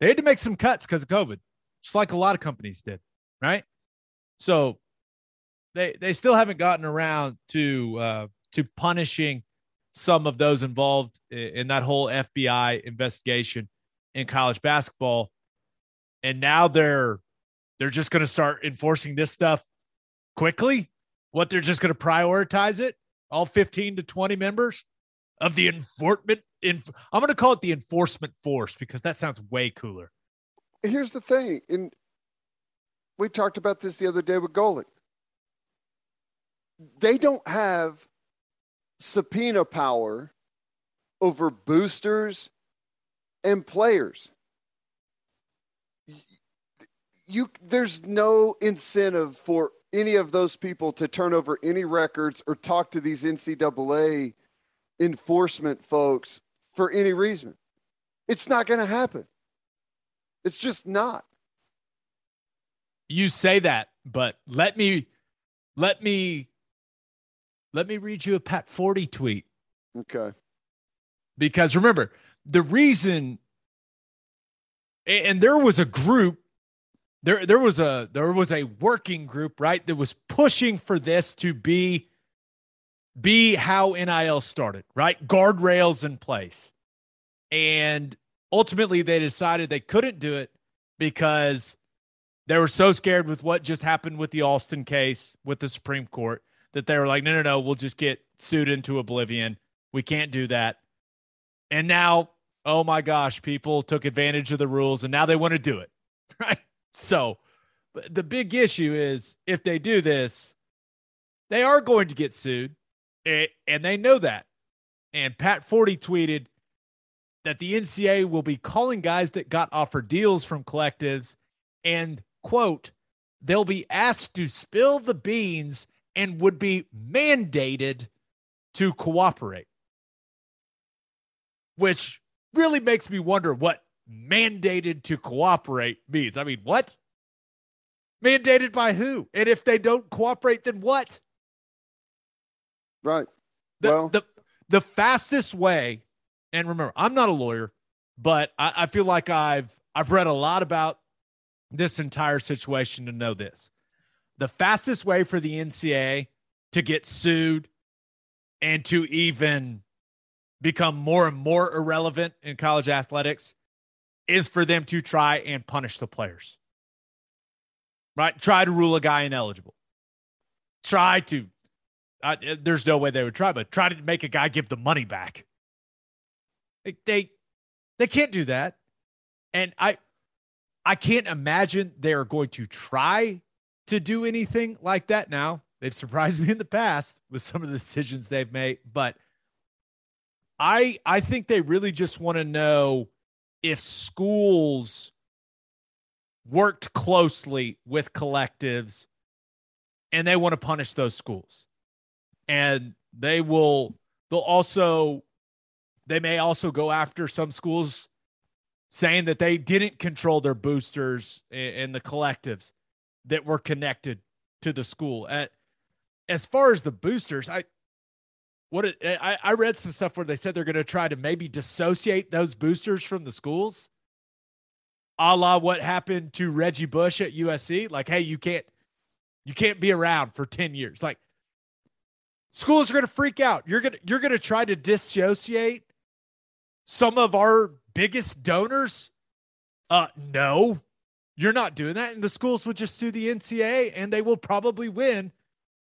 they had to make some cuts because of COVID, just like a lot of companies did, right? So they they still haven't gotten around to uh, to punishing some of those involved in that whole FBI investigation in college basketball. And now they're they're just going to start enforcing this stuff quickly. What they're just going to prioritize it, all 15 to 20 members of the enforcement. I'm going to call it the enforcement force because that sounds way cooler. Here's the thing, and we talked about this the other day with Golic. They don't have subpoena power over boosters and players. You there's no incentive for any of those people to turn over any records or talk to these NCAA enforcement folks for any reason. It's not going to happen. It's just not. You say that, but let me let me let me read you a Pat Forde tweet. Okay. Because remember, the reason and there was a group there there was a there was a working group, right, that was pushing for this to be be how NIL started, right? Guardrails in place. And ultimately they decided they couldn't do it because they were so scared with what just happened with the Alston case with the Supreme Court that they were like, no, no, no, we'll just get sued into oblivion. We can't do that. And now, oh my gosh, people took advantage of the rules and now they want to do it. [laughs] Right. So the big issue is if they do this, they are going to get sued. And they know that. And Pat Forde tweeted that the NCAA will be calling guys that got offered deals from collectives and, quote, they'll be asked to spill the beans and would be mandated to cooperate. Which really makes me wonder what mandated to cooperate means. I mean, what? Mandated by who? And if they don't cooperate, then what? Right. The, well, the, the fastest way, and remember, I'm not a lawyer, but I, I feel like I've I've read a lot about this entire situation to know this the fastest way for the NCAA to get sued and to even become more and more irrelevant in college athletics is for them to try and punish the players. Right? Try to rule a guy ineligible. Try to, uh, there's no way they would try, but try to make a guy give the money back. They, they can't do that. And I, I can't imagine they are going to try to do anything like that now. They've surprised [laughs] me in the past with some of the decisions they've made, but I I think they really just want to know if schools worked closely with collectives and they want to punish those schools. And they will they'll also they may also go after some schools saying that they didn't control their boosters and the collectives that were connected to the school. At, as far as the boosters, I what it, I, I read some stuff where they said they're going to try to maybe dissociate those boosters from the schools, a la what happened to Reggie Bush at USC. Like, hey, you can't you can't be around for ten years. Like, schools are going to freak out. You're gonna you're going to try to dissociate some of our biggest donors. Uh, no, you're not doing that. And the schools would just sue the NCAA and they will probably win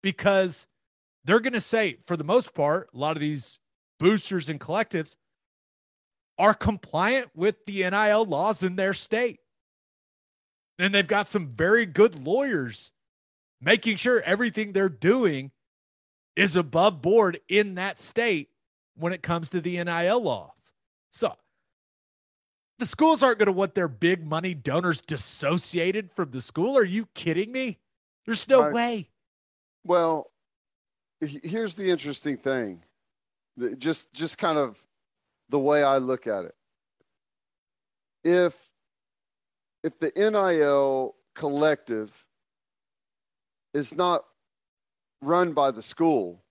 because they're going to say, for the most part, a lot of these boosters and collectives are compliant with the NIL laws in their state. And they've got some very good lawyers making sure everything they're doing is above board in that state when it comes to the NIL laws. So the schools aren't going to want their big money donors dissociated from the school. Are you kidding me? There's no way. Well, here's the interesting thing. Just just kind of the way I look at it. If if the NIL collective is not run by the school,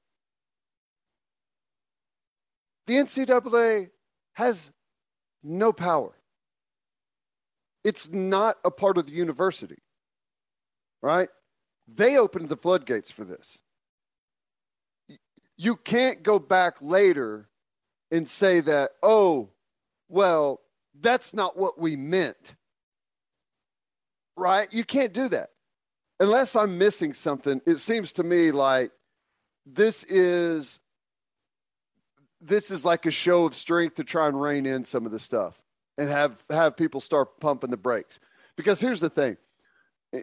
the NCAA has no power. It's not a part of the university, right? They opened the floodgates for this. You can't go back later and say that, oh, well, that's not what we meant. Right? You can't do that. Unless I'm missing something, it seems to me like this is this is like a show of strength to try and rein in some of the stuff and have have people start pumping the brakes. Because here's the thing,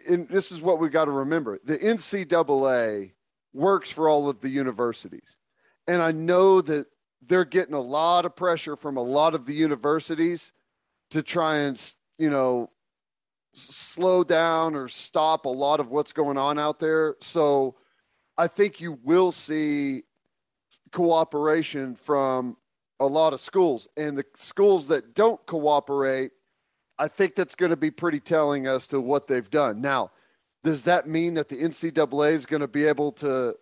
and this is what we've got to remember: the NCAA works for all of the universities, and I know that they're getting a lot of pressure from a lot of the universities to try and you know slow down or stop a lot of what's going on out there. So I think you will see cooperation from a lot of schools. And the schools that don't cooperate i think that's going to be pretty telling as to what they've done. Now does that mean that the ncaa is going to be able to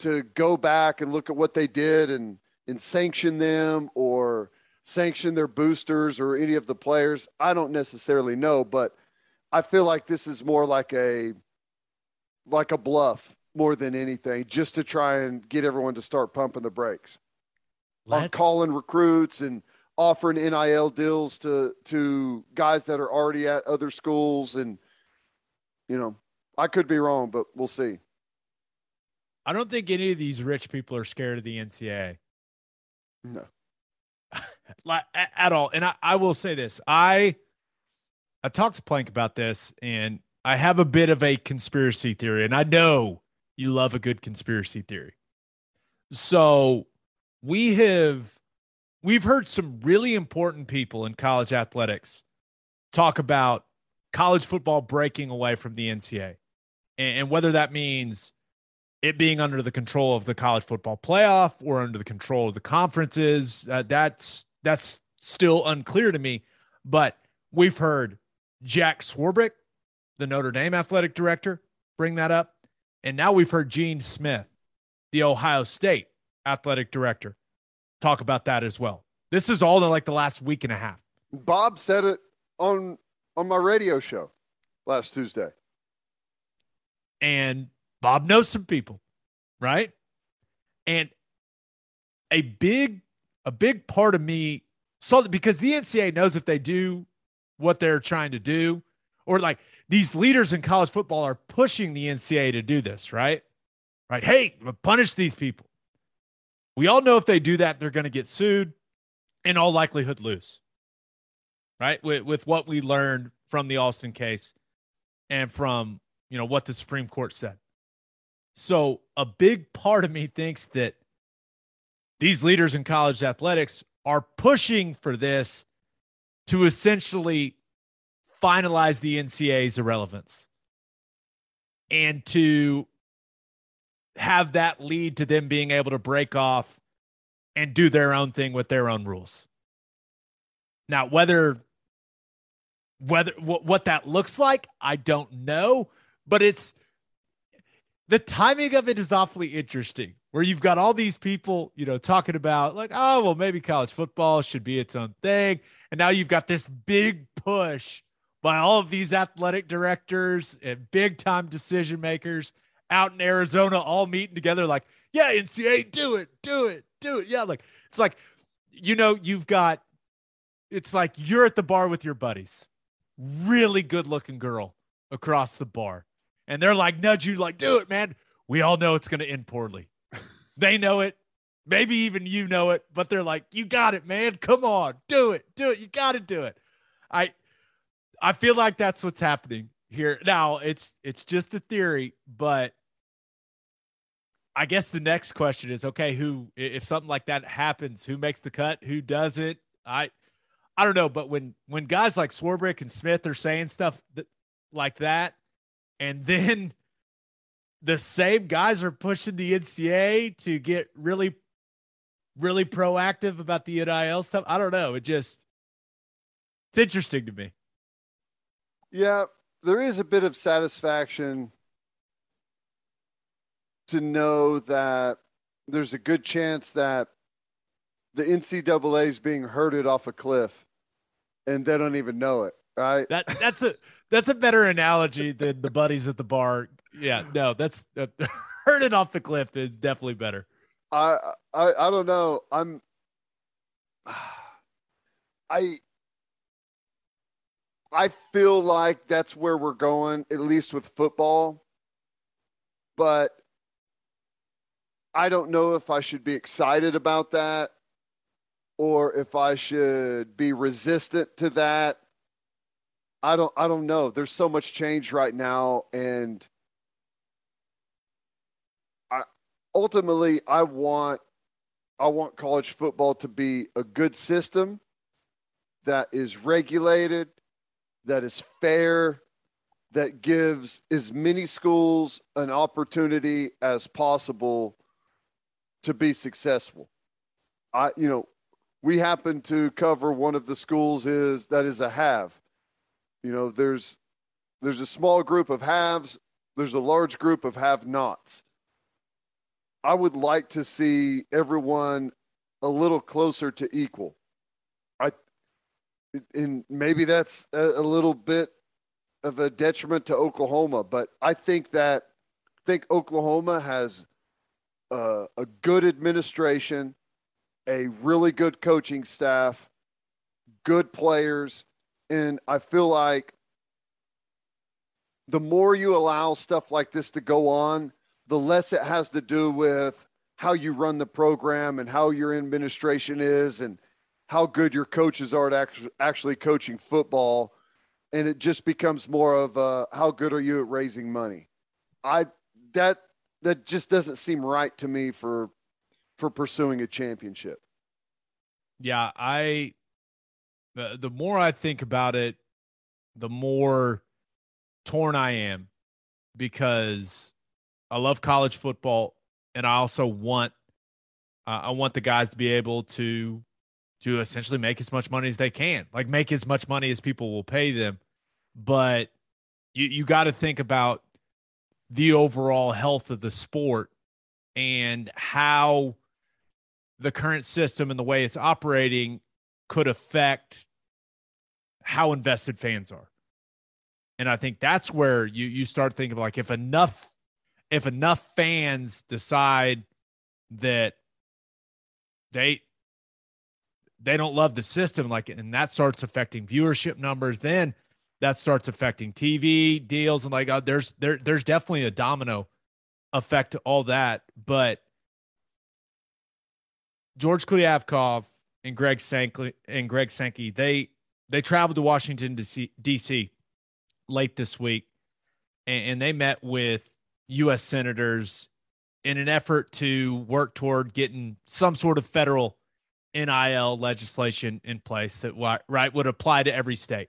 to go back and look at what they did and and sanction them or sanction their boosters or any of the players? I don't necessarily know but i feel like this is more like a like a bluff more than anything just to try and get everyone to start pumping the brakes. On Let's- calling recruits and offering NIL deals to to guys that are already at other schools and you know I could be wrong but we'll see. I don't think any of these rich people are scared of the NCAA. No. [laughs] like at all. And I, I will say this. I I talked to Plank about this and I have a bit of a conspiracy theory, and I know you love a good conspiracy theory. So we have we've heard some really important people in college athletics talk about college football breaking away from the NCAA. And, and whether that means it being under the control of the college football playoff or under the control of the conferences, uh, that's that's still unclear to me. But we've heard Jack Swarbrick, the Notre Dame athletic director, bring that up, and now we've heard Gene Smith, the Ohio State athletic director, talk about that as well. This is all in like the last week and a half. Bob said it on on my radio show last Tuesday. and Bob knows some people, right? And a big, a big part of me saw that because the NCAA knows if they do what they're trying to do, or like these leaders in college football are pushing the NCAA to do this, right? Right? Hey, punish these people. We all know if they do that, they're going to get sued, in all likelihood, lose. Right? With, with what we learned from the Alston case and from you know what the Supreme Court said. So a big part of me thinks that these leaders in college athletics are pushing for this to essentially finalize the NCAA's irrelevance and to have that lead to them being able to break off and do their own thing with their own rules. Now, whether whether what, what that looks like, I don't know, but it's the timing of it is awfully interesting. Where you've got all these people, you know, talking about like, oh, well, maybe college football should be its own thing, and now you've got this big push by all of these athletic directors and big time decision makers out in Arizona, all meeting together, like, yeah, NCAA, do it, do it, do it. Yeah, like it's like, you know, you've got, it's like you're at the bar with your buddies, really good looking girl across the bar, and they're like, nudge you, like, do it, man. We all know it's going to end poorly. [laughs] they know it. Maybe even you know it, but they're like, you got it, man. Come on, do it, do it. You got to do it. I, I feel like that's what's happening here now. It's it's just a theory, but I guess the next question is okay, who if something like that happens, who makes the cut, who doesn't? I I don't know, but when when guys like Swarbrick and Smith are saying stuff that, like that, and [laughs] then the same guys are pushing the NCAA to get really, really proactive about the NIL stuff. I don't know. It just it's interesting to me. Yeah, there is a bit of satisfaction to know that there's a good chance that the NCAA is being herded off a cliff and they don't even know it. Right. That that's a that's a better analogy than the buddies at the bar. Yeah, no, that's uh, [laughs] herded off the cliff is definitely better. I I I don't know. I'm [sighs] I I feel like that's where we're going, at least with football. But I don't know if I should be excited about that or if I should be resistant to that. I don't I don't know. There's so much change right now and I ultimately I want I want college football to be a good system that is regulated, that is fair, that gives as many schools an opportunity as possible to be successful. I, you know, we happen to cover one of the schools is that is a have. You know, there's there's a small group of haves, there's a large group of have-nots. I would like to see everyone a little closer to equal. I and maybe that's a, a little bit of a detriment to Oklahoma, but I think that I think Oklahoma has uh, a good administration, a really good coaching staff, good players, and I feel like the more you allow stuff like this to go on, the less it has to do with how you run the program and how your administration is and how good your coaches are at actually coaching football. And it just becomes more of a, how good are you at raising money? I that that just doesn't seem right to me for for pursuing a championship. Yeah, I the, the more I think about it, the more torn I am because I love college football and I also want uh, I want the guys to be able to to essentially make as much money as they can, like make as much money as people will pay them. But you you got to think about the overall health of the sport and how the current system and the way it's operating could affect how invested fans are. And I think that's where you you start thinking like if enough if enough fans decide that they they don't love the system like and that starts affecting viewership numbers then that starts affecting TV deals and like uh, there's there there's definitely a domino effect to all that. But George Kliavkoff and Greg Sankey and Greg Sankey they they traveled to Washington D.C. late this week, and, and they met with U.S. senators in an effort to work toward getting some sort of federal NIL legislation in place that right would apply to every state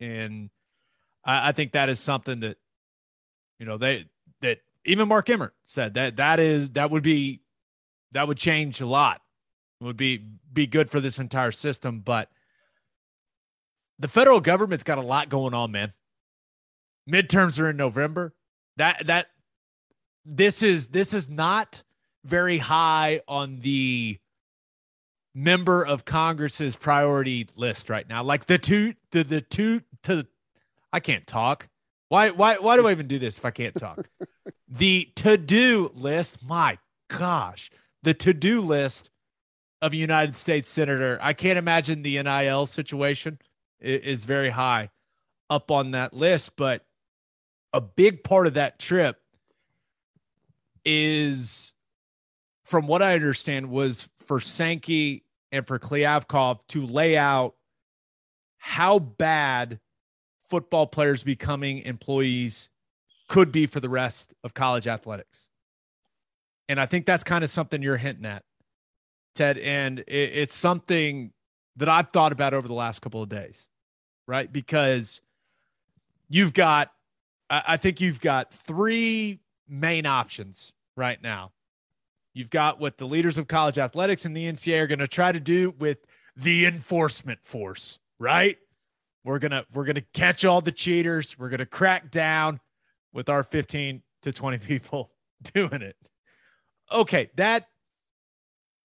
and I, I think that is something that you know they that even Mark Emmert said that that is that would be that would change a lot. Would be be good for this entire system, but the federal government's got a lot going on, man. Midterms are in November. That that this is this is not very high on the member of Congress's priority list right now. Like the two the the two to I can't talk. Why why why do I even do this if I can't talk? [laughs] the to-do list, my gosh. The to-do list of a United States senator. I can't imagine the NIL situation is very high up on that list, but a big part of that trip is from what I understand was for Sankey and for Kliavkoff to lay out how bad football players becoming employees could be for the rest of college athletics. And I think that's kind of something you're hinting at, Ted. And it, it's something that I've thought about over the last couple of days, right? Because you've got, I, I think you've got three main options right now. You've got what the leaders of college athletics and the NCAA are going to try to do with the enforcement force, right? We're going to we're going to catch all the cheaters. We're going to crack down with our 15 to 20 [laughs] people doing it. Okay, that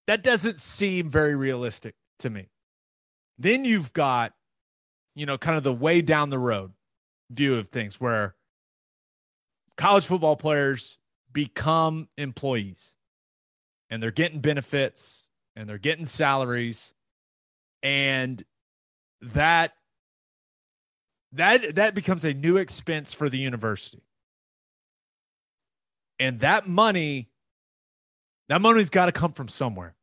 that doesn't seem very realistic to me. Then you've got you know kind of the way down the road view of things where college football players become employees and they're getting benefits and they're getting salaries. And that that that becomes a new expense for the university. And that money that money's got to come from somewhere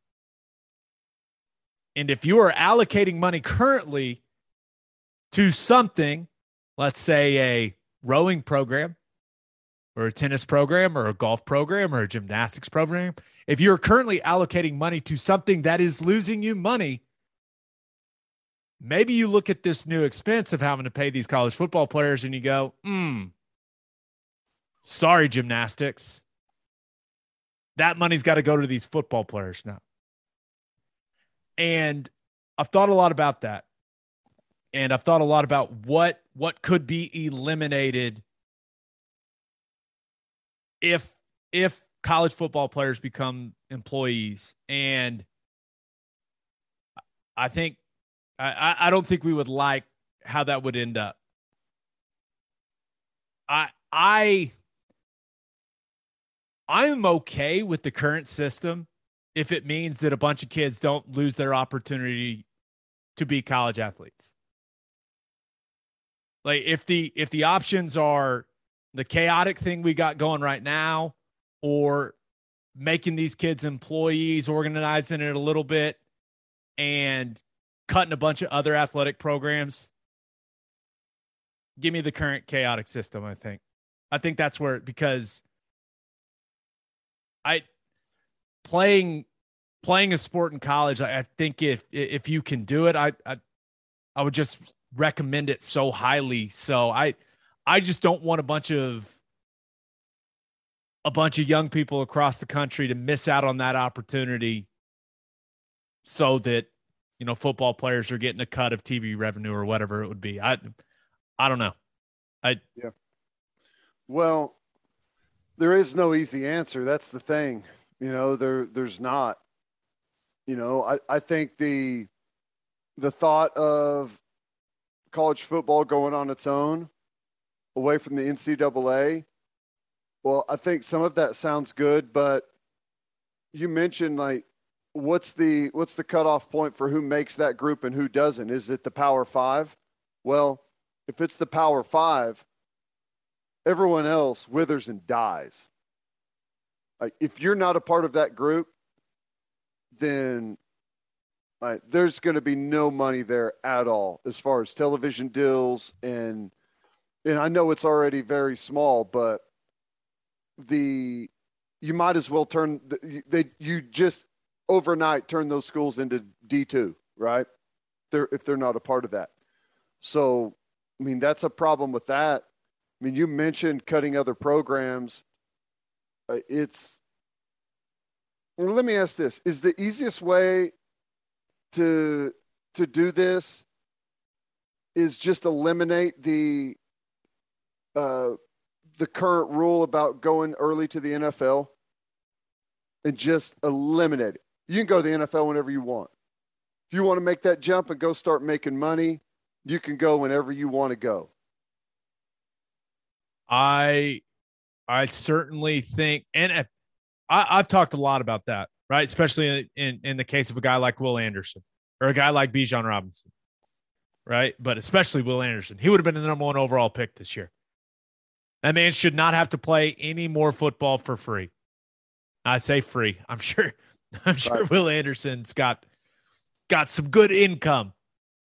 and if you are allocating money currently to something let's say a rowing program or a tennis program or a golf program or a gymnastics program if you're currently allocating money to something that is losing you money maybe you look at this new expense of having to pay these college football players and you go, hmm, sorry, gymnastics. That money's got to go to these football players now. And I've thought a lot about that. And I've thought a lot about what what could be eliminated if if college football players become employees. And I think I, I don't think we would like how that would end up. I I I'm okay with the current system if it means that a bunch of kids don't lose their opportunity to be college athletes. Like if the if the options are the chaotic thing we got going right now or making these kids employees, organizing it a little bit and cutting a bunch of other athletic programs. Give me the current chaotic system, I think. I think that's where because I playing playing a sport in college, I, I think if if you can do it, I, I I would just recommend it so highly. So I I just don't want a bunch of a bunch of young people across the country to miss out on that opportunity so that you know, football players are getting a cut of TV revenue or whatever it would be. I, I don't know. I yeah. Well, there is no easy answer. That's the thing. You know, there there's not. You know, I, I think the the thought of college football going on its own away from the NCAA. Well, I think some of that sounds good, but you mentioned like what's the what's the cutoff point for who makes that group and who doesn't? Is it the Power Five? Well, if it's the Power Five, everyone else withers and dies. Like if you're not a part of that group, then there's going to be no money there at all as far as television deals and and I know it's already very small, but the you might as well turn the, they you just overnight turn those schools into D2, right? They're, if they're not a part of that. So, I mean, that's a problem with that. I mean, you mentioned cutting other programs. Uh, it's, let me ask this is the easiest way to to do this is just eliminate the uh, the current rule about going early to the NFL and just eliminate it. You can go to the NFL whenever you want. If you want to make that jump and go start making money, you can go whenever you want to go. I I certainly think, and uh, I, have talked a lot about that, right? Especially in, in the case of a guy like Will Anderson or a guy like Bijan Robinson, right? But especially Will Anderson, he would have been the number one overall pick this year. That man should not have to play any more football for free. I say free. [laughs] I'm sure I'm sure right. Will Anderson's got got some good income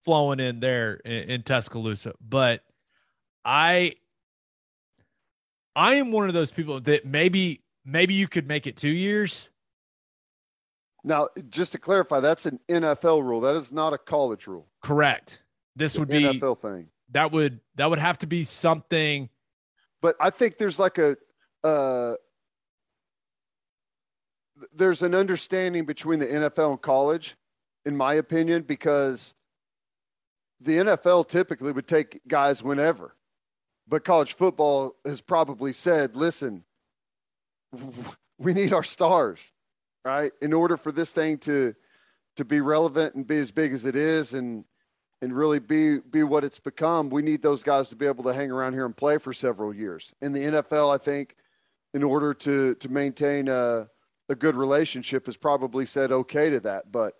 flowing in there in, in Tuscaloosa. But I I am one of those people that maybe maybe you could make it two years. Now, just to clarify, that's an NFL rule. That is not a college rule. Correct. This would be NFL thing. that would that would have to be something. But I think there's like a uh, there's an understanding between the NFL and college, in my opinion, because the NFL typically would take guys whenever, but college football has probably said, "Listen, we need our stars, right, in order for this thing to to be relevant and be as big as it is, and and really be be what it's become. We need those guys to be able to hang around here and play for several years. In the NFL, I think, in order to to maintain a a good relationship, has probably said okay to that, but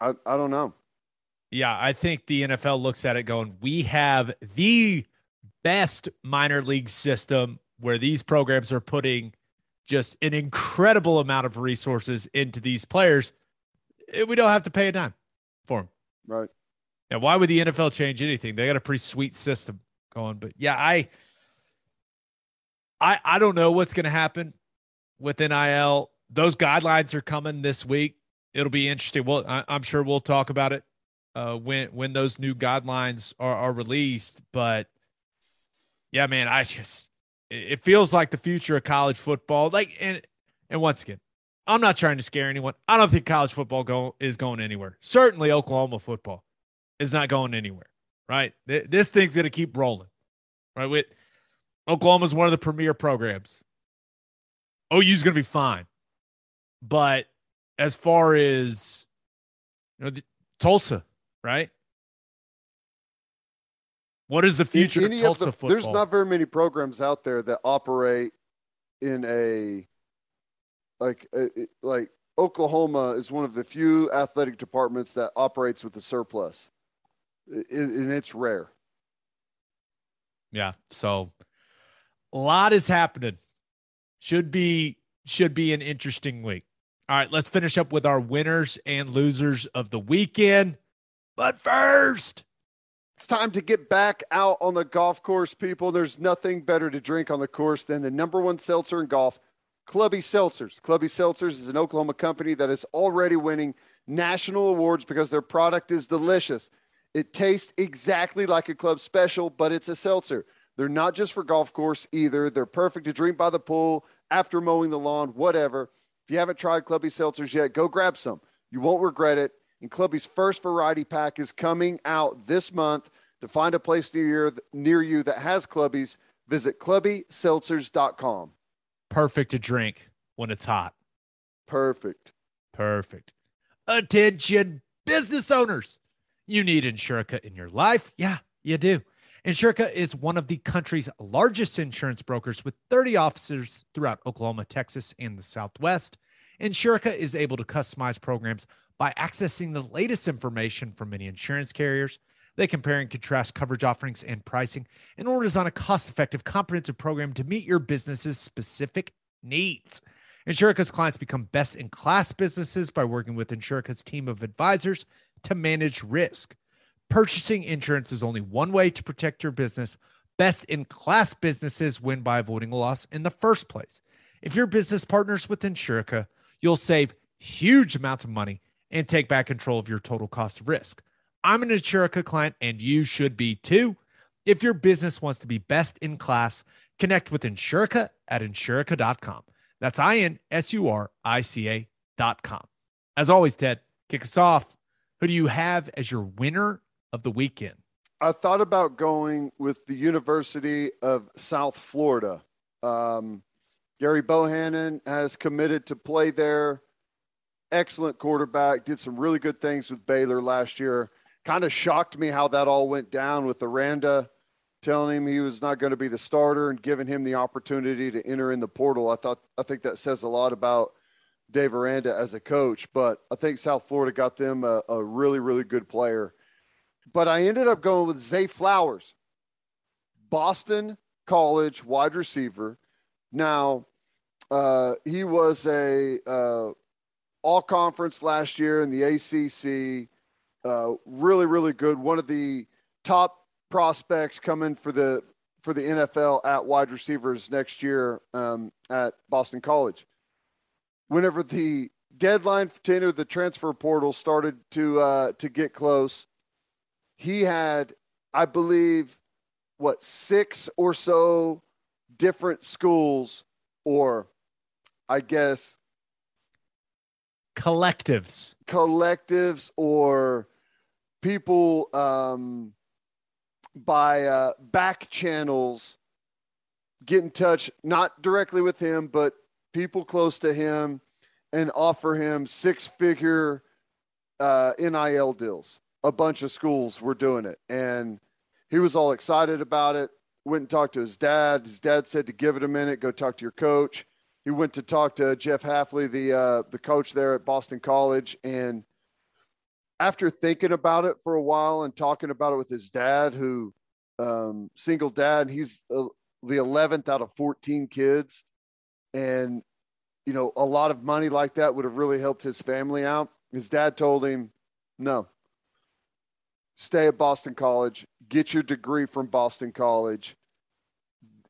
I I don't know. Yeah, I think the NFL looks at it going, we have the best minor league system where these programs are putting just an incredible amount of resources into these players. Eh, We don't have to pay a dime for them. Right. Yeah, why would the NFL change anything? They got a pretty sweet system going. But yeah, I I I don't know what's gonna happen with NIL. Those guidelines are coming this week. It'll be interesting. Well, I, I'm sure we'll talk about it uh, when when those new guidelines are, are released. But yeah, man, I just it feels like the future of college football. Like and and once again, I'm not trying to scare anyone. I don't think college football go, is going anywhere. Certainly, Oklahoma football is not going anywhere. Right? Th- This thing's going to keep rolling. Right? With Oklahoma's one of the premier programs. OU's going to be fine. But as far as you know, the, Tulsa, right? What is the future Any of the- football? There's not very many programs out there that operate in a like it- like Oklahoma is one of the few athletic departments that operates with a surplus, I- I- and it's rare. Yeah. So a lot is happening. Should be should be an interesting week. All right, let's finish up with our winners and losers of the weekend. But first, It's time to get back out on the golf course, people. There's nothing better to drink on the course than the number one seltzer in golf, Clubby Seltzers. Clubby Seltzers is an Oklahoma company that is already winning national awards because their product is delicious. It tastes exactly like a club special, but it's a seltzer. They're not just for golf course either. They're perfect to drink by the pool, after mowing the lawn, whatever. If you haven't tried Clubby Seltzers yet, go grab some. You won't regret it. And Clubby's first variety pack is coming out this month. To find a place near, near you that has Clubbies, visit clubbyseltzers.com. perfect to drink when it's hot. Perfect. Perfect. Attention, business owners. You need Insurica in your life. Yeah, you do. Insurica is one of the country's largest insurance brokers with 30 offices throughout Oklahoma, Texas, and the Southwest. Insurica is able to customize programs by accessing the latest information from many insurance carriers. They compare and contrast coverage offerings and pricing in order to design a cost effective, comprehensive program to meet your business's specific needs. Insurica's clients become best in class businesses by working with Insurica's team of advisors to manage risk. Purchasing insurance is only one way to protect your business. Best in class businesses win by avoiding a loss in the first place. If your business partners with Insurica, you'll save huge amounts of money and take back control of your total cost of risk. I'm an Insurica client and you should be too. If your business wants to be best in class, connect with Insurica at insurica.com. That's I N S U R I C A dot com. As always, Ted, kick us off. Who do you have as your winner of the weekend? I thought about going with the University of South Florida. Um, Gary Bohanon has committed to play there. Excellent quarterback, did some really good things with Baylor last year. Kind of shocked me how that all went down with Aranda telling him he was not going to be the starter and giving him the opportunity to enter in the portal. I thought I think that says a lot about Dave Aranda as a coach, but I think South Florida got them a, a really, really good player but I ended up going with Zay Flowers, Boston College wide receiver. Now, uh, he was a uh, all conference last year in the ACC. Uh, really, really good. One of the top prospects coming for the for the NFL at wide receivers next year um, at Boston College. Whenever the deadline to enter the transfer portal started to uh, to get close, he had, I believe, what six or so different schools, or I guess collectives, collectives, or people um, by uh, back channels get in touch, not directly with him, but people close to him, and offer him six figure uh, NIL deals. A bunch of schools were doing it, and he was all excited about it. Went and talked to his dad. His dad said to give it a minute, go talk to your coach. He went to talk to Jeff Hafley, the uh, the coach there at Boston College, and after thinking about it for a while and talking about it with his dad, who um, single dad, he's uh, the 11th out of 14 kids, and you know a lot of money like that would have really helped his family out. His dad told him, "No, stay at Boston College, get your degree from Boston College.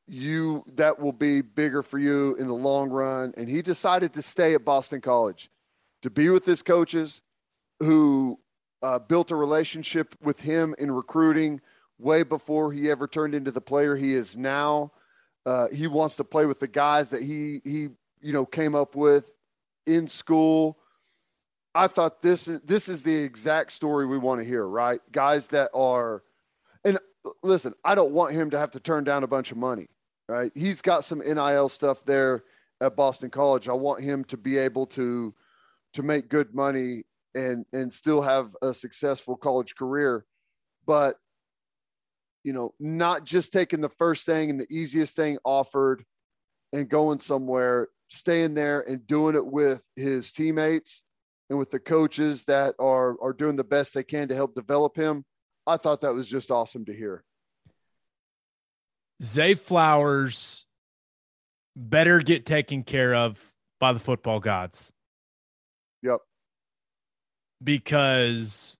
You that will be bigger for you in the long run." And he decided to stay at Boston College to be with his coaches who uh, built a relationship with him in recruiting way before he ever turned into the player he is now. Uh, he wants to play with the guys that he he you know came up with in school. I thought this is this is the exact story we want to hear, right? Guys that are and listen, I don't want him to have to turn down a bunch of money, right? He's got some NIL stuff there at Boston College. I want him to be able to to make good money and and still have a successful college career but you know not just taking the first thing and the easiest thing offered and going somewhere staying there and doing it with his teammates and with the coaches that are are doing the best they can to help develop him i thought that was just awesome to hear zay flowers better get taken care of by the football gods yep because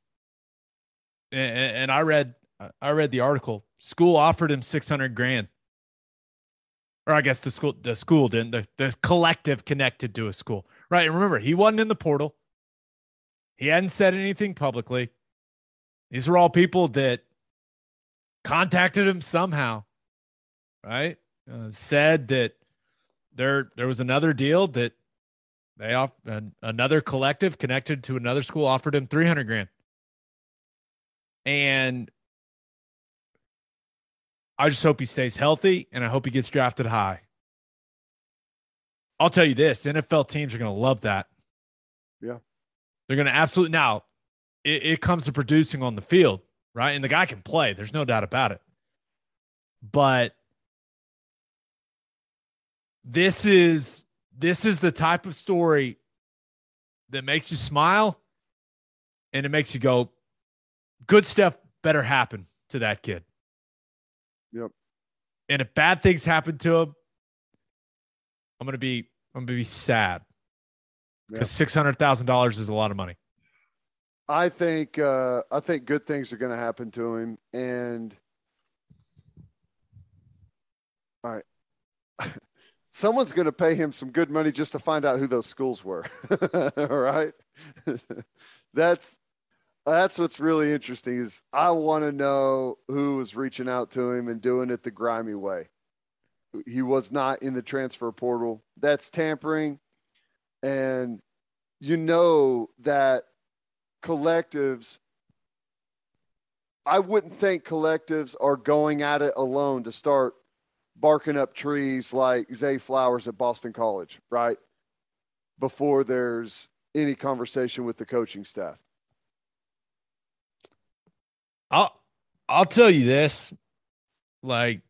and, and I read I read the article. School offered him 600 grand. Or I guess the school the school didn't the, the collective connected to a school. Right. And remember, he wasn't in the portal. He hadn't said anything publicly. These are all people that contacted him somehow. Right? Uh, said that there there was another deal that they off another collective connected to another school offered him 300 grand. And I just hope he stays healthy and I hope he gets drafted high. I'll tell you this NFL teams are going to love that. Yeah. They're going to absolutely. Now, it, it comes to producing on the field, right? And the guy can play. There's no doubt about it. But this is this is the type of story that makes you smile and it makes you go, good stuff better happen to that kid. Yep. And if bad things happen to him, I'm gonna be I'm gonna be sad because six hundred thousand dollars is a lot of money. I think uh, I think good things are going to happen to him, and all right, [laughs] someone's going to pay him some good money just to find out who those schools were. [laughs] All right. [laughs] that's that's what's really interesting is I want to know who was reaching out to him and doing it the grimy way. He was not in the transfer portal. That's tampering. And you know that collectives I wouldn't think collectives are going at it alone to start barking up trees like Zay Flowers at Boston College, right? Before there's any conversation with the coaching staff. I'll I'll tell you this, like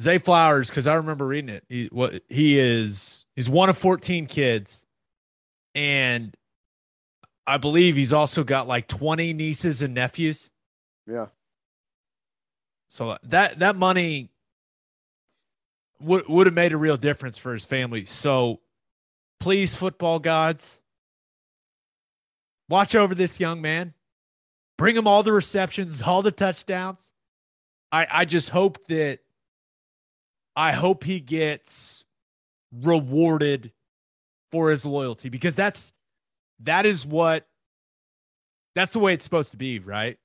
Zay Flowers, because I remember reading it. He what he is he's one of 14 kids, and I believe he's also got like 20 nieces and nephews. Yeah. So that that money would would have made a real difference for his family. So please, football gods, watch over this young man. Bring him all the receptions, all the touchdowns. I I just hope that I hope he gets rewarded for his loyalty because that's that is what that's the way it's supposed to be, right?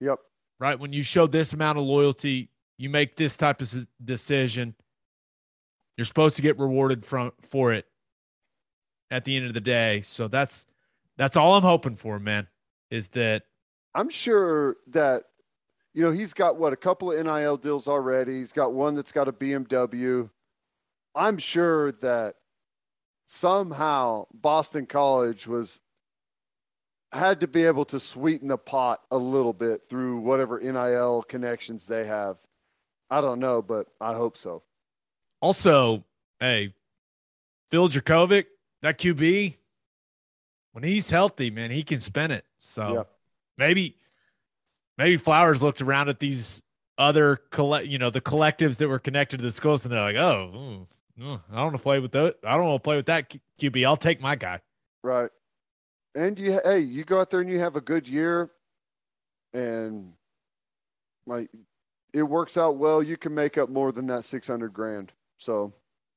Yep. Right. When you show this amount of loyalty, you make this type of decision. You're supposed to get rewarded from for it at the end of the day. So that's that's all I'm hoping for, man. Is that I'm sure that you know he's got what a couple of NIL deals already. He's got one that's got a BMW. I'm sure that somehow Boston College was had to be able to sweeten the pot a little bit through whatever NIL connections they have. I don't know, but I hope so. Also, hey, Phil Jurkovec, that QB, when he's healthy, man, he can spin it. So yep. maybe, maybe Flowers looked around at these other collect, you know, the collectives that were connected to the schools, and they're like, oh, mm, mm, I don't want to play with that. I don't want to play with that QB. I'll take my guy. Right. And you, hey, you go out there and you have a good year, and like it works out well. You can make up more than that six hundred grand. So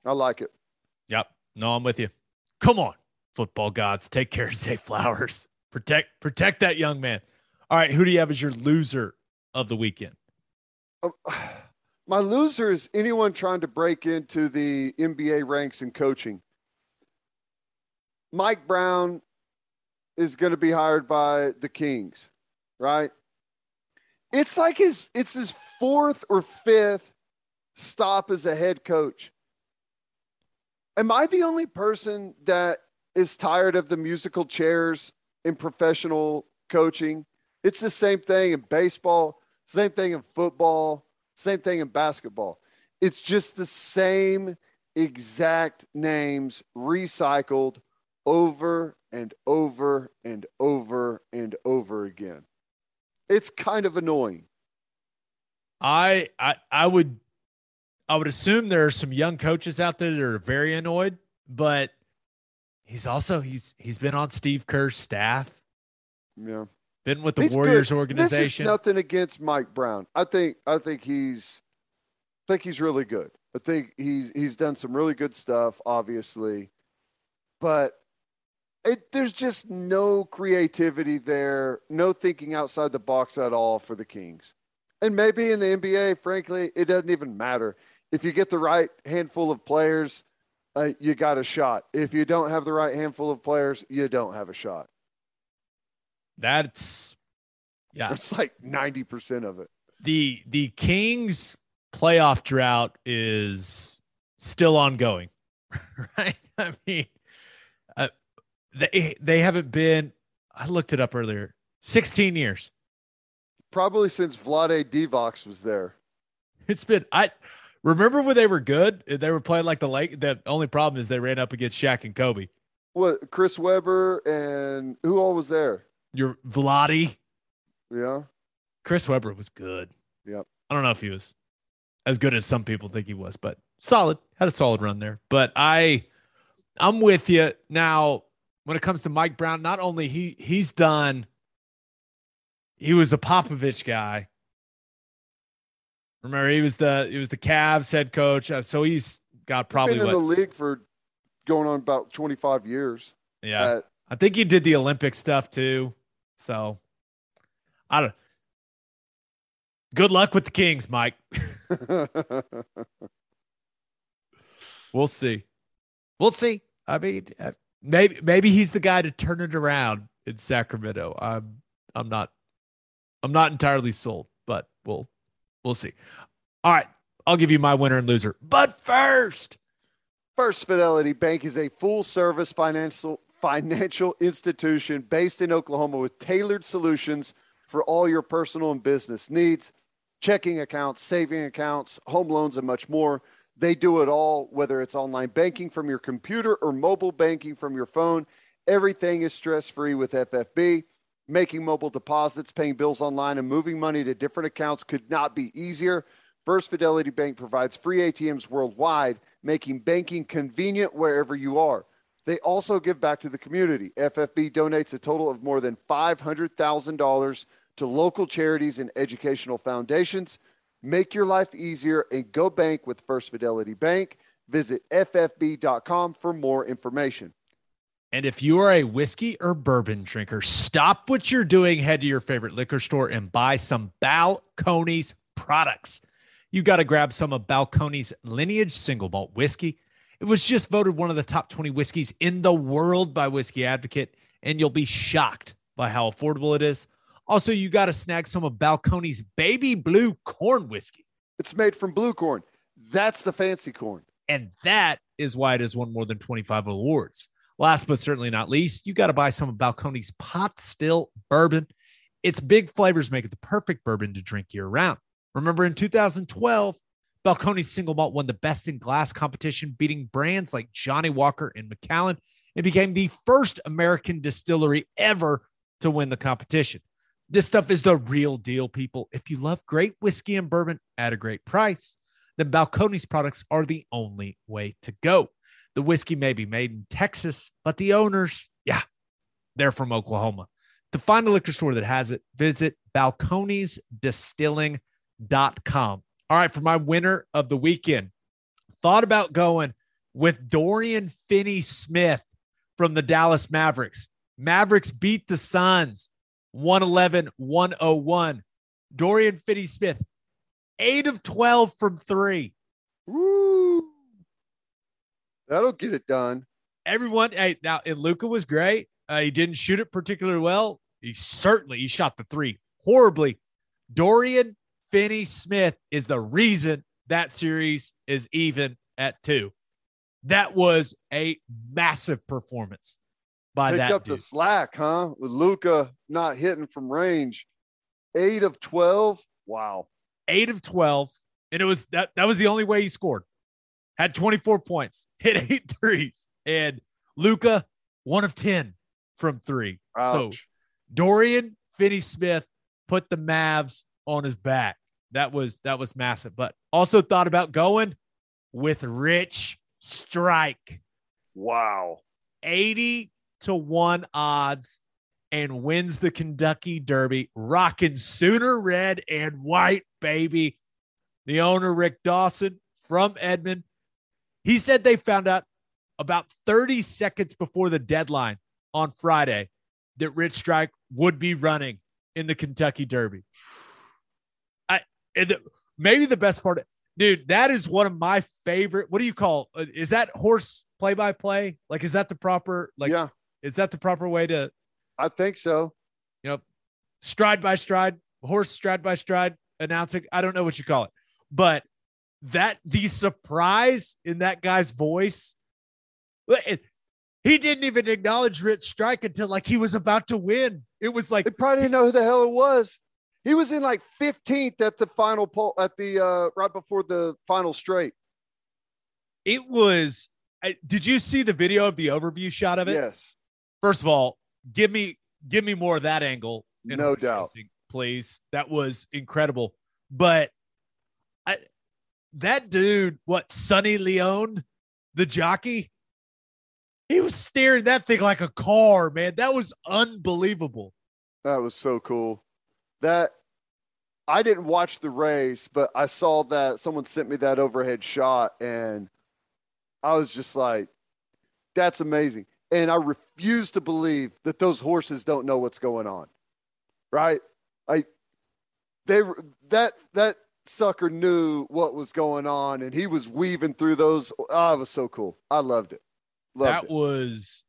I like it. Yep. No, I'm with you. Come on, football gods, take care of Zay Flowers. Protect protect that young man. All right, who do you have as your loser of the weekend? Um, [sighs] my loser is anyone trying to break into the NBA ranks in coaching. Mike Brown is going to be hired by the Kings, right? It's like his it's his fourth or fifth stop as a head coach. Am I the only person that is tired of the musical chairs in professional coaching? It's the same thing in baseball, same thing in football, same thing in basketball. It's just the same exact names recycled over and over and over and over again. It's kind of annoying. I I I would I would assume there are some young coaches out there that are very annoyed, but he's also he's he's been on Steve Kerr's staff. Yeah. Been with the he's Warriors good. organization. nothing against Mike Brown. I think I think he's I think he's really good. I think he's he's done some really good stuff, obviously. But it, there's just no creativity there, no thinking outside the box at all for the Kings. And maybe in the NBA, frankly, it doesn't even matter. If you get the right handful of players, uh, you got a shot. If you don't have the right handful of players, you don't have a shot. That's yeah. It's like 90% of it. The the Kings playoff drought is still ongoing. [laughs] right? I mean, they they haven't been. I looked it up earlier. Sixteen years. Probably since Vlade Divac was there. It's been. I remember when they were good. They were playing like the lake. The only problem is they ran up against Shaq and Kobe. What Chris Webber and who all was there? Your Vlade. Yeah. Chris Webber was good. Yep. I don't know if he was as good as some people think he was, but solid. Had a solid run there. But I I'm with you. Now, when it comes to Mike Brown, not only he he's done, he was a Popovich guy. Remember, he was the he was the Cavs head coach, uh, so he's got probably been in what, the league for going on about twenty five years. Yeah, at, I think he did the Olympic stuff too. So I don't. Good luck with the Kings, Mike. [laughs] we'll see. We'll see. I mean, maybe maybe he's the guy to turn it around in Sacramento. I'm I'm not I'm not entirely sold, but we'll we'll see. All right, I'll give you my winner and loser. But first, First Fidelity Bank is a full-service financial financial institution based in Oklahoma with tailored solutions for all your personal and business needs, checking accounts, saving accounts, home loans and much more. They do it all, whether it's online banking from your computer or mobile banking from your phone. Everything is stress free with FFB. Making mobile deposits, paying bills online, and moving money to different accounts could not be easier. First Fidelity Bank provides free ATMs worldwide, making banking convenient wherever you are. They also give back to the community. FFB donates a total of more than $500,000 to local charities and educational foundations. Make your life easier and go bank with First Fidelity Bank. Visit ffb.com for more information. And if you are a whiskey or bourbon drinker, stop what you're doing, head to your favorite liquor store and buy some Balcones products. You got to grab some of Balcones lineage single malt whiskey. It was just voted one of the top 20 whiskeys in the world by Whiskey Advocate, and you'll be shocked by how affordable it is. Also, you got to snag some of Balcones baby blue corn whiskey. It's made from blue corn. That's the fancy corn. And that is why it has won more than 25 awards. Last but certainly not least, you got to buy some of Balcones pot still bourbon. Its big flavors make it the perfect bourbon to drink year round. Remember in 2012, Balcones single malt won the best in glass competition, beating brands like Johnnie Walker and Macallan. It became the first American distillery ever to win the competition. This stuff is the real deal, people. If you love great whiskey and bourbon at a great price, then Balcones products are the only way to go. The whiskey may be made in Texas, but the owners, yeah, they're from Oklahoma. To find a liquor store that has it, visit balconesdistilling.com. All right, for my winner of the weekend, thought about going with Dorian Finney Smith from the Dallas Mavericks. Mavericks beat the Suns 111 101. Dorian Finney Smith, eight of 12 from three. Woo! That'll get it done. Everyone, hey, now, and Luka was great. Uh, he didn't shoot it particularly well. He certainly he shot the three horribly. Dorian Finney Smith is the reason that series is even at two. That was a massive performance by Picked that up dude. the slack, huh? With Luka not hitting from range. Eight of 12. Wow. eight of 12. And it was that that was the only way he scored. Had 24 points, hit [laughs] eight threes, and Luka, one of 10 from three. So Dorian Finney Smith put the Mavs on his back. That was that was massive. But also thought about going with Rich Strike. wow. 80 to 1 odds and wins the Kentucky Derby, rocking Sooner red and white, baby. The owner, Rick Dawson from Edmond, he said they found out about 30 seconds before the deadline on Friday that Rich Strike would be running in the Kentucky Derby. I maybe the best part, dude, that is one of my favorite. What do you call? uh, Is that horse play by play? Like, is that the proper like? yeah, Is that the proper way to I think so. you know stride by stride, horse stride by stride announcing? I don't know what you call it, but that the surprise in that guy's voice. it- he didn't even acknowledge Rich Strike until like he was about to win. It was like They probably didn't know who the hell it was. He was in like 15th at the final pole at the uh right before the final straight. it was. I- Did you see the video of the overview shot of it? Yes. First of all, give me give me more of that angle. No doubt. please. That was incredible. But I, that dude, what Sonny Leon, the jockey, he was steering that thing like a car, man. That was unbelievable. That was so cool. That I didn't watch the race, but I saw that someone sent me that overhead shot and I was just like, that's amazing. And I refuse to believe that those horses don't know what's going on. Right? Like they that that sucker knew what was going on and he was weaving through those. Oh, it was so cool. I loved it. Loved that it. was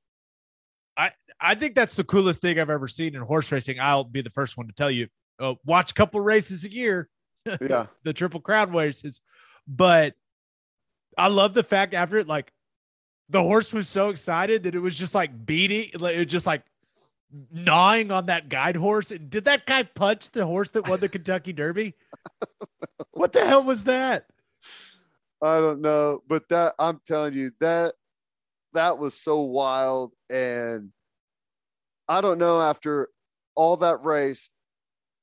I I think that's the coolest thing I've ever seen in horse racing. I'll be the first one to tell you. Uh, watch a couple races a year. [laughs] Yeah. the Triple Crown races. But I love the fact after it, like the horse was so excited that it was just like beating, like it was just like gnawing on that guide horse. And did that guy punch the horse that won the Kentucky Derby? [laughs] what the hell was that? I don't know, but that I'm telling you that that was so wild, and I don't know after all that race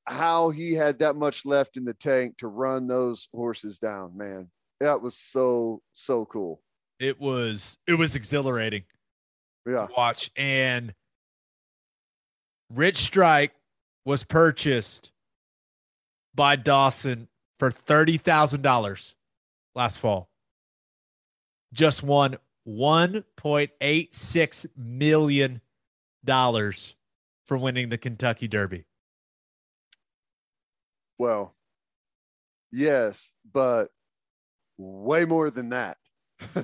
how he had that much left in the tank to run those horses down. Man, that was so so cool. It was it was exhilarating. Yeah, to watch. And Rich Strike was purchased by Dawson for $30,000 last fall. Just won $1.86 million for winning the Kentucky Derby. Well, yes, but way more than that. [laughs]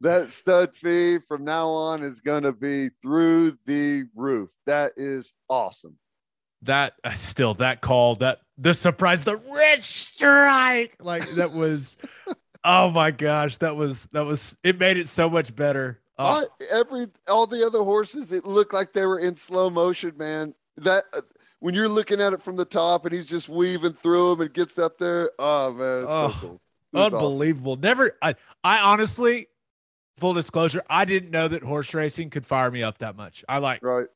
that stud fee from now on is going to be through the roof. That is awesome. That uh, still that call that the surprise the rich strike like that was [laughs] oh my gosh that was that was it made it so much better. Oh, I- every all the other horses, it looked like they were in slow motion, man. That uh, when you're looking at it from the top and he's just weaving through them and gets up there, oh man, it's Oh, so cool. Was awesome. unbelievable. Never I I honestly full disclosure, I didn't know that horse racing could fire me up that much. I like Right.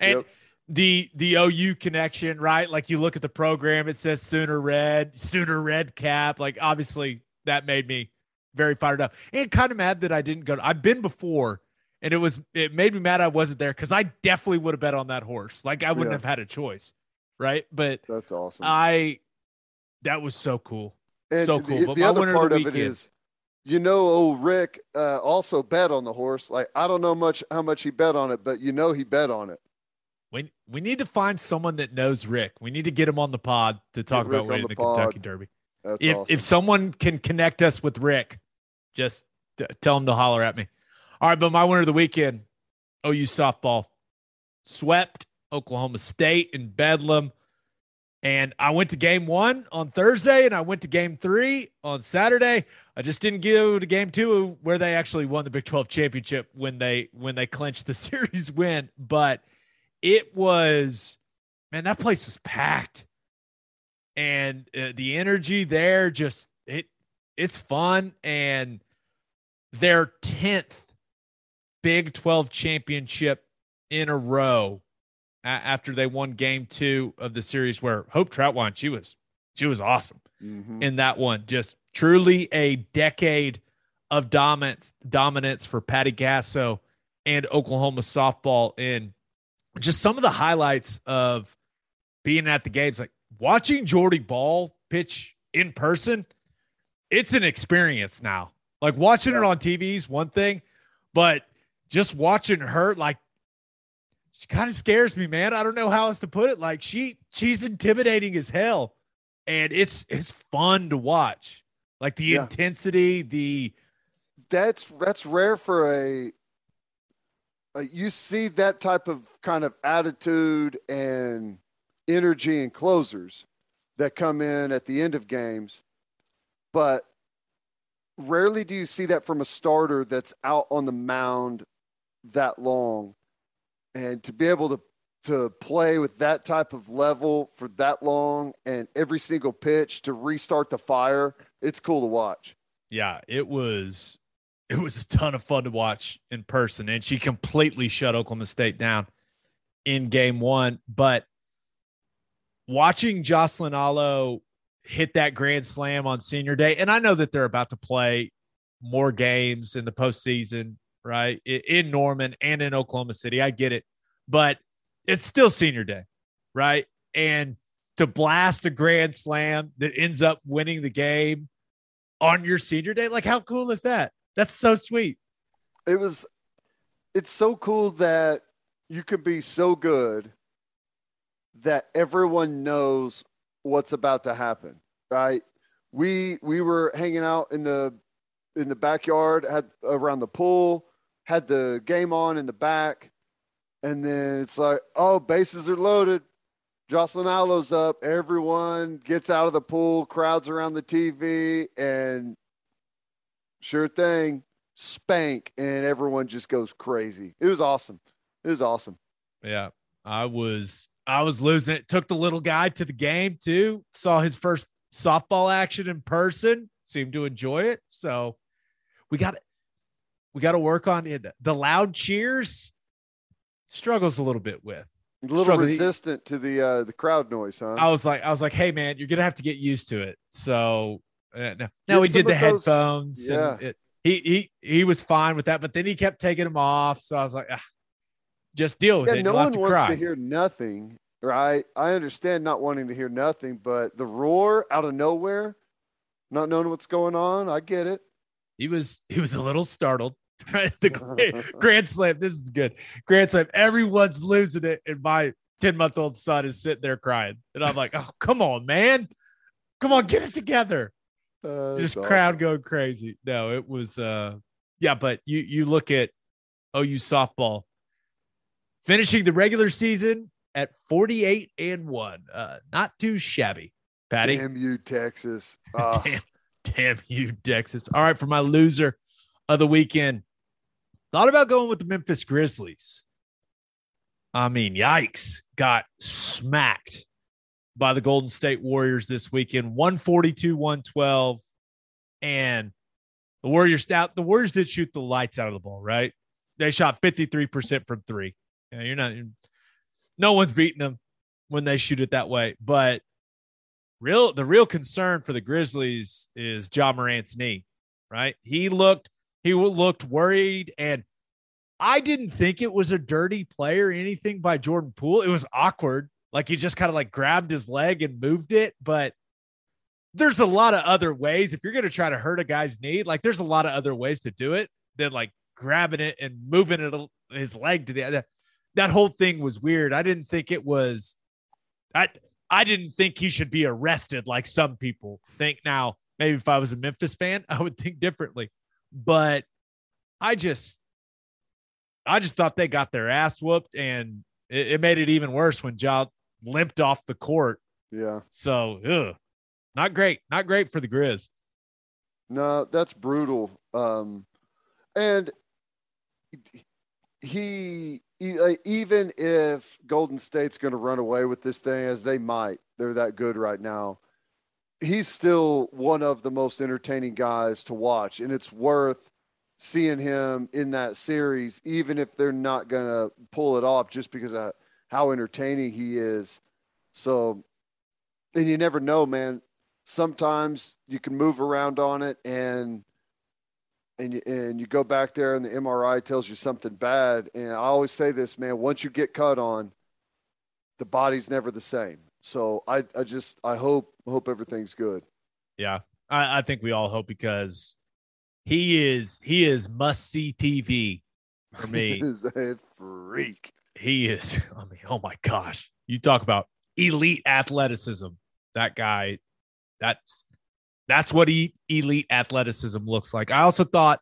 And Yep. the the OU connection, right? Like you look at the program, it says Sooner Red, Sooner Red cap. Like obviously that made me very fired up and kind of mad that I didn't go. I've been before, and it was it made me mad I wasn't there because I definitely would have bet on that horse. Like I wouldn't Yeah. have had a choice, right? But That's awesome. I that was so cool. And so cool. The, But the my other winner of part the of, it weekend- is, you know, old Rick uh, also bet on the horse. Like I don't know much how much he bet on it, but you know he bet on it. We we need to find someone that knows Rick. We need to get him on the pod to talk about winning the the Kentucky. Derby. That's if awesome. if someone can connect us with Rick, just t- tell him to holler at me. All right, but my winner of the weekend, OU softball, swept Oklahoma State in Bedlam, and I went to game one on Thursday, and I went to game three on Saturday. I just didn't go to game two where they actually won the Big Twelve championship when they when they clinched the [laughs] series win, but it was man that place was packed. And uh, the energy there just it it's fun. And their 10th Big 12 championship in a row after they won game 2 of the series where Hope Troutwine she was she was awesome Mhm. in that one. Just truly a decade of dominance dominance for Patty Gasso and Oklahoma softball and just some of the highlights of being at the games like watching Jordy Bahl pitch in person it's an experience now. Like watching it on TV is one thing but just watching her like she kind of scares me man. I don't know how else to put it. Like she she's intimidating as hell. And it's it's fun to watch. Like the Yeah. intensity the that's that's rare for a, a you see that type of kind of attitude and energy and closers that come in at the end of games. But rarely do you see that from a starter that's out on the mound that long and to be able to to play with that type of level for that long and every single pitch to restart the fire it's cool to watch yeah, it was it was a ton of fun to watch in person, and she completely shut Oklahoma State down in game one. But watching Jocelyn Alo hit that grand slam on senior day, and I know that they're about to play more games in the postseason, right? In Norman and in Oklahoma City. I get it, but it's still senior day, right? And to blast a grand slam that ends up winning the game on your senior day, like how cool is that? That's so sweet. it was it's so cool that you can be so good that everyone knows what's about to happen right we we were hanging out in the in the backyard had around the pool had the game on in the back and then it's like oh bases are loaded Jocelyn Alo's up. Everyone gets out of the pool, crowds around the TV, and sure thing, spank, and everyone just goes crazy. It was awesome. It was awesome. Yeah, I was I was losing it. Took the little guy to the game too. Saw his first softball action in person. Seemed to enjoy it. So we got we got to work on it. The loud cheers struggles a little bit with. A little Struggle. resistant to the uh, the crowd noise, huh? I was like, I was like, hey man, you're gonna have to get used to it. So uh, no, now Get we did the those- headphones. Yeah. and it, he he he was fine with that, but then he kept taking them off. So I was like, ah, just deal with yeah, it. no one to wants cry. to hear nothing right? I understand not wanting to hear nothing, but the roar out of nowhere, not knowing what's going on, I get it. He was he was a little startled. [laughs] Right, the Grand Slam. This is good. Grand Slam. Everyone's losing it, and my ten month old son is sitting there crying, and I'm like, "Oh, come on, man, come on, get it together." Uh, Just crowd awesome. going crazy. No, it was uh, yeah, but you you look at OU softball finishing the regular season at 48 and one. Uh, not too shabby, Patty. Damn you, Texas. Uh, [laughs] damn, damn you, Texas. All right, for my loser of the weekend, thought about going with the Memphis Grizzlies. I mean, yikes, got smacked by the Golden State Warriors this weekend 142 112. And the Warriors out, the Warriors did shoot the lights out of the ball, right? They shot 53% from three. Yeah, you're not, no one's beating them when they shoot it that way. But real the real concern for the Grizzlies is Ja Morant's knee, right? He looked he looked worried and I didn't think it was a dirty play or anything by Jordan Poole. It was awkward. Like he just kind of like grabbed his leg and moved it, but there's a lot of other ways if you're going to try to hurt a guy's knee, like there's a lot of other ways to do it than like grabbing it and moving it his leg to the other. That whole thing was weird. I didn't think it was I I didn't think he should be arrested like some people think now. Maybe if I was a Memphis fan, [laughs] I would think differently. But I just I just thought they got their ass whooped and it, it made it even worse when Ja limped off the court. yeah. So ugh, not great. Not great for the Grizz. No, that's brutal. Um, and he, he even if Golden State's going to run away with this thing, as they might, they're that good right now. He's still one of the most entertaining guys to watch, and it's worth seeing him in that series, even if they're not to pull it off, just because of how entertaining he is. So, and you never know, man. Sometimes you can move around on it and and you, and you go back there and the MRI tells you something bad. And I always say this man once you get cut on the body's never the same so I I just I hope hope everything's good. Yeah. I, I think we all hope because he is he is must see TV for [laughs] me. he is a freak. He is [laughs] i mean oh my gosh. You talk about elite athleticism. That guy that's that's what he, elite athleticism looks like. I also thought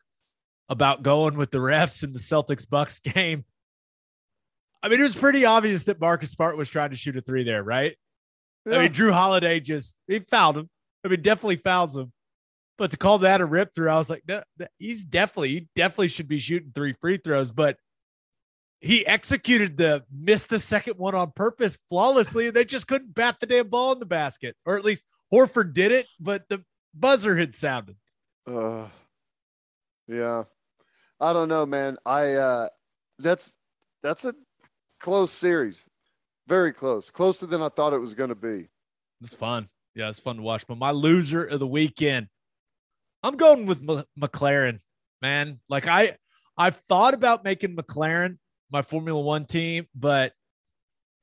about going with the refs in the celtics bucks [laughs] game. I mean it was pretty obvious that marcus smart was trying to shoot a three there right i mean Jrue Holiday just he fouled him. I mean definitely fouls him. But to call that a rip through i was like no, he's definitely he definitely should be shooting three free throws. But he executed the missed the second one on purpose flawlessly, and they just couldn't bat the damn ball in the basket, or at least Horford did it, but the buzzer had sounded. Uh, yeah, I don't know, man. I uh, that's that's a close series, very close, closer than I thought it was going to be. It's fun, yeah, it's fun to watch. But my loser of the weekend, I'm going with M- McLaren, man. Like I, I've thought about making McLaren my Formula One team, but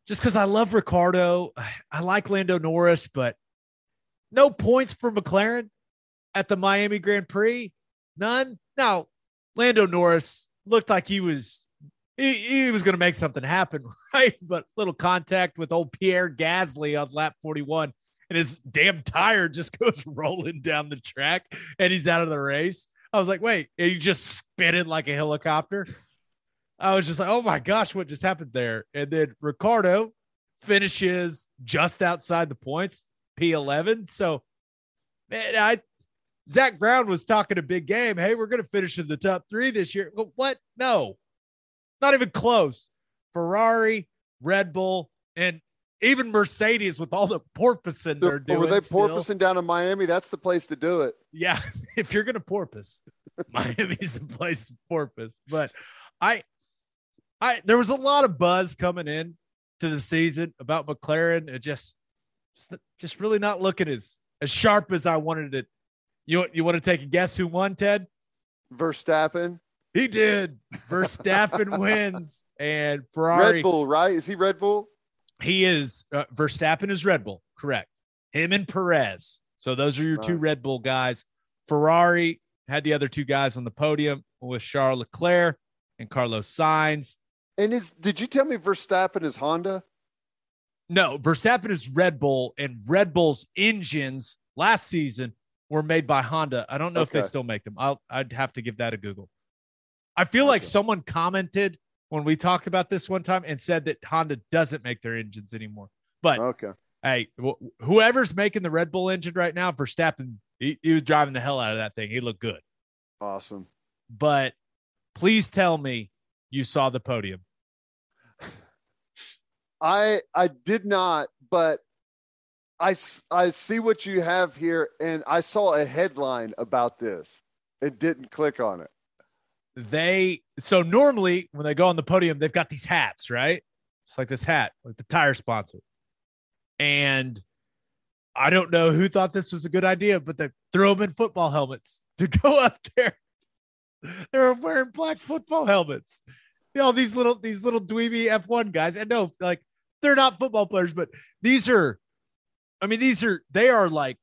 just because I love Ricciardo, I like Lando Norris, but no points for McLaren at the Miami Grand Prix. None. Now, Lando Norris looked like he was he, he was going to make something happen, [laughs] right? But little contact with old Pierre Gasly on lap 41, and his damn tire just [laughs] goes rolling down the track, and he's out of the race. I was like, wait, he just spinning like a helicopter. I was just like, oh my gosh, what just happened there? And then Ricciardo finishes just outside the points, P11. So, man, I Zak Brown was talking a big game. Hey, we're going to finish in the top three this year. What? No, not even close. Ferrari, Red Bull, and even Mercedes with all the porpoising they're doing. Were they still. porpoising down in Miami? That's the place to do it. Yeah, [laughs] if you're gonna porpoise, [laughs] Miami's the place to porpoise. But I, I there was a lot of buzz coming in to the season about McLaren. It just, just, just really not looking as as sharp as I wanted it. You you want to take a guess who won, Ted? Verstappen, He did. Verstappen [laughs] wins, and Ferrari. Red Bull, right? Is he Red Bull? he is uh, Verstappen is Red Bull, correct? Him and Perez. So those are your two Red Bull guys. Ferrari had the other two guys on the podium with Charles Leclerc and Carlos Sainz. And is did you tell me Verstappen is Honda? No, Verstappen is Red Bull, and Red Bull's engines last season were made by Honda. I don't know if they still make them. I'll, I'd have to give that a Google. I feel like someone commented when we talked about this one time and said that Honda doesn't make their engines anymore. But Okay. hey, wh- whoever's making the Red Bull engine right now, Verstappen, he, he was driving the hell out of that thing. He looked good. Awesome. But please tell me you saw the podium. I I did not, but I I see what you have here, and I saw a headline about this. It didn't click on it. They so normally when they go on the podium, they've got these hats, right? It's like this hat, like the tire sponsor. And I don't know who thought this was a good idea, but they throw them in football helmets [laughs] to go up there. They're wearing black football helmets. You know, these little these little dweeby F1 guys. And no, like they're not football players, but these are I mean, these are they are like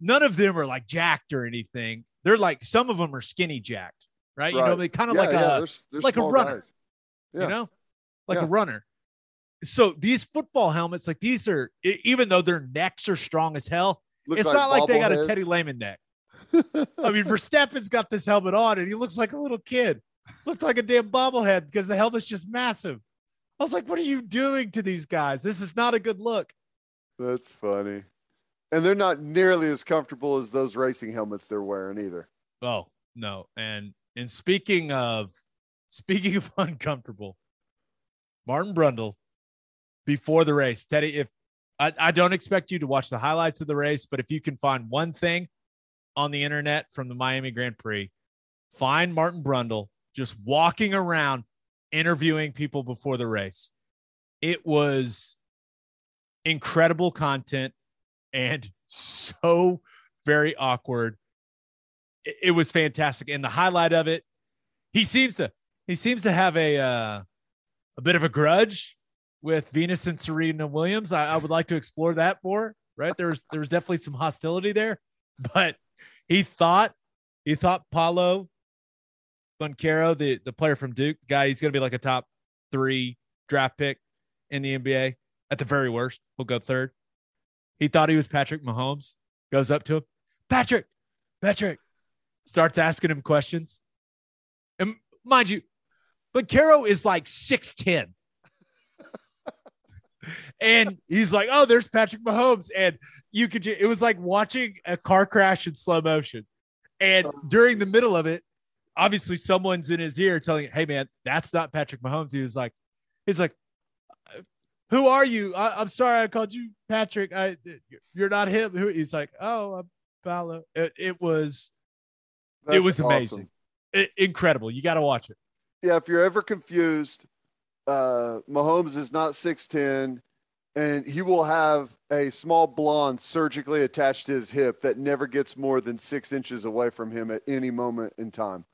none of them are like jacked or anything. They're like some of them are skinny jacked, right? You know, they kind of Yeah, like yeah, a like a runner. Yeah. you know, like a runner. So these football helmets, like these are, even though their necks are strong as hell, it's not like they got a. Teddy Lehman neck. [laughs] I mean, Verstappen's got this helmet on, and he looks like a little kid. Looks like a damn bobblehead because the helmet's just massive. I was like, "What are you doing to these guys? This is not a good look." That's funny. And they're not nearly as comfortable as those racing helmets they're wearing either. Oh no! And and speaking of [laughs] speaking of uncomfortable, Martin Brundle before the race, Teddy. If I, I don't expect you to watch the highlights of the race, but if you can find one thing on the internet from the Miami Grand Prix, find Martin Brundle just walking around interviewing people before the race. It was incredible content and so very awkward it, it was fantastic. And the highlight of it, he seems to he seems to have a uh, a bit of a grudge with Venus and Serena Williams. I, I would like to explore that more. Right there's there's definitely some hostility there, but he thought he thought Paolo Banchero, the the player from Duke, guy, he's going to be like a top three draft pick in the NBA. At the very worst, he'll go third. He thought he was Patrick Mahomes. Goes up to him, Patrick, Patrick, starts asking him questions. And mind you, Banchero is like 6'10. and he's like, Oh, there's Patrick Mahomes. And you could, it was like watching a car crash in slow motion. And during the middle of it, obviously someone's in his ear telling, Hey, man, that's not Patrick Mahomes. He was like, He's like, who are you? I, I'm sorry, I called you Patrick. I, you're not him. Who? He's like, oh, I'm Paolo. It, it was it That's was amazing, awesome. I- incredible. You got to watch it. Yeah, if you're ever confused, uh, Mahomes is not 6'10, and he will have a small blonde surgically attached to his hip that never gets more than six inches away from him at any moment in time.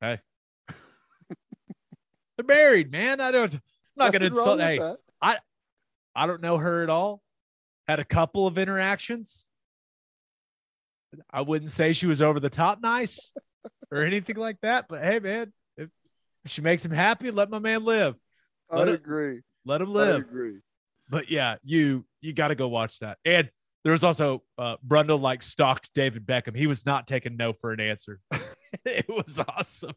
Hey, [laughs] they're married, man. I don't. I'm not going to insult. Hey, that. I don't know her at all. Had a couple of interactions. I wouldn't say she was over the top nice or anything like that. But hey, man, if, she makes him happy, let my man live. I Let agree. Let him I live. agree. but yeah, you you got to go watch that. And there was also uh, Brundle like stalked David Beckham. He was not taking no for an answer. [laughs] it was awesome.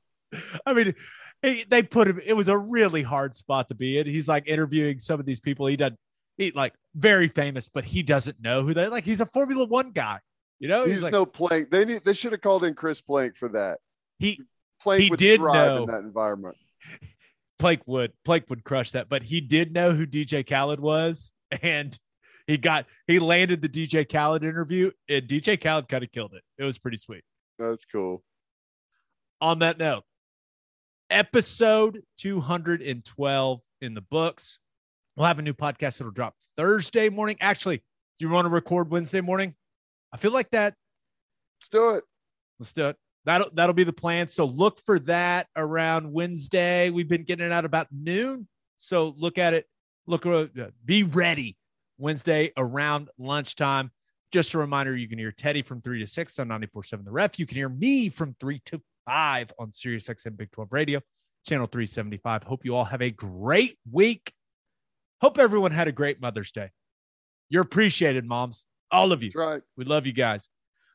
I mean, they put him. It was a really hard spot to be in. He's like interviewing some of these people. He doesn't. He like very famous, but he doesn't know who they like. He's a Formula One guy. You know, He's he's like no Plank. They need. They should have called in Chris Plank for that. he Plank He would did thrive know. in that environment. [laughs] Plank would Plank would crush that, but he did know who DJ Khaled was, [laughs] and he got he landed the DJ Khaled interview, and DJ Khaled kind of killed it. It was pretty sweet. That's cool. On that note, episode 212 in the books. We'll have a new podcast that'll drop Thursday morning. Actually, do you want to record Wednesday morning? I feel like that. Let's do it. Let's do it. That'll that'll be the plan. So look for that around Wednesday. We've been getting it out about noon. So look at it. Look, uh, be ready Wednesday around lunchtime. Just a reminder, you can hear Teddy from three to six on 94.7 The Ref. You can hear me from three to 5 on SiriusXM Big 12 Radio, channel 375. Hope you all have a great week. Hope everyone had a great Mother's Day. You're appreciated, moms, all of you. That's right. We love you guys.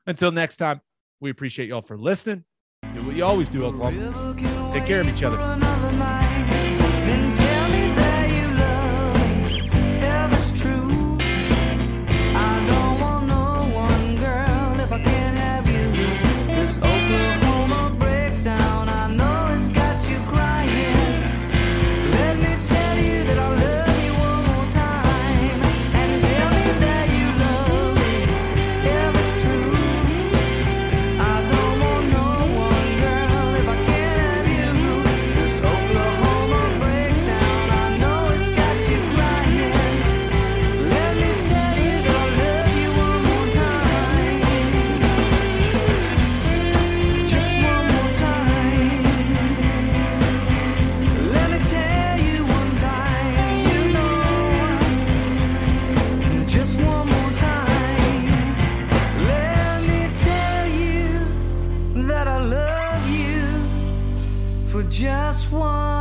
Until next time, we appreciate y'all for listening. Do what you always do, Oklahoma. Take care of each other. just one.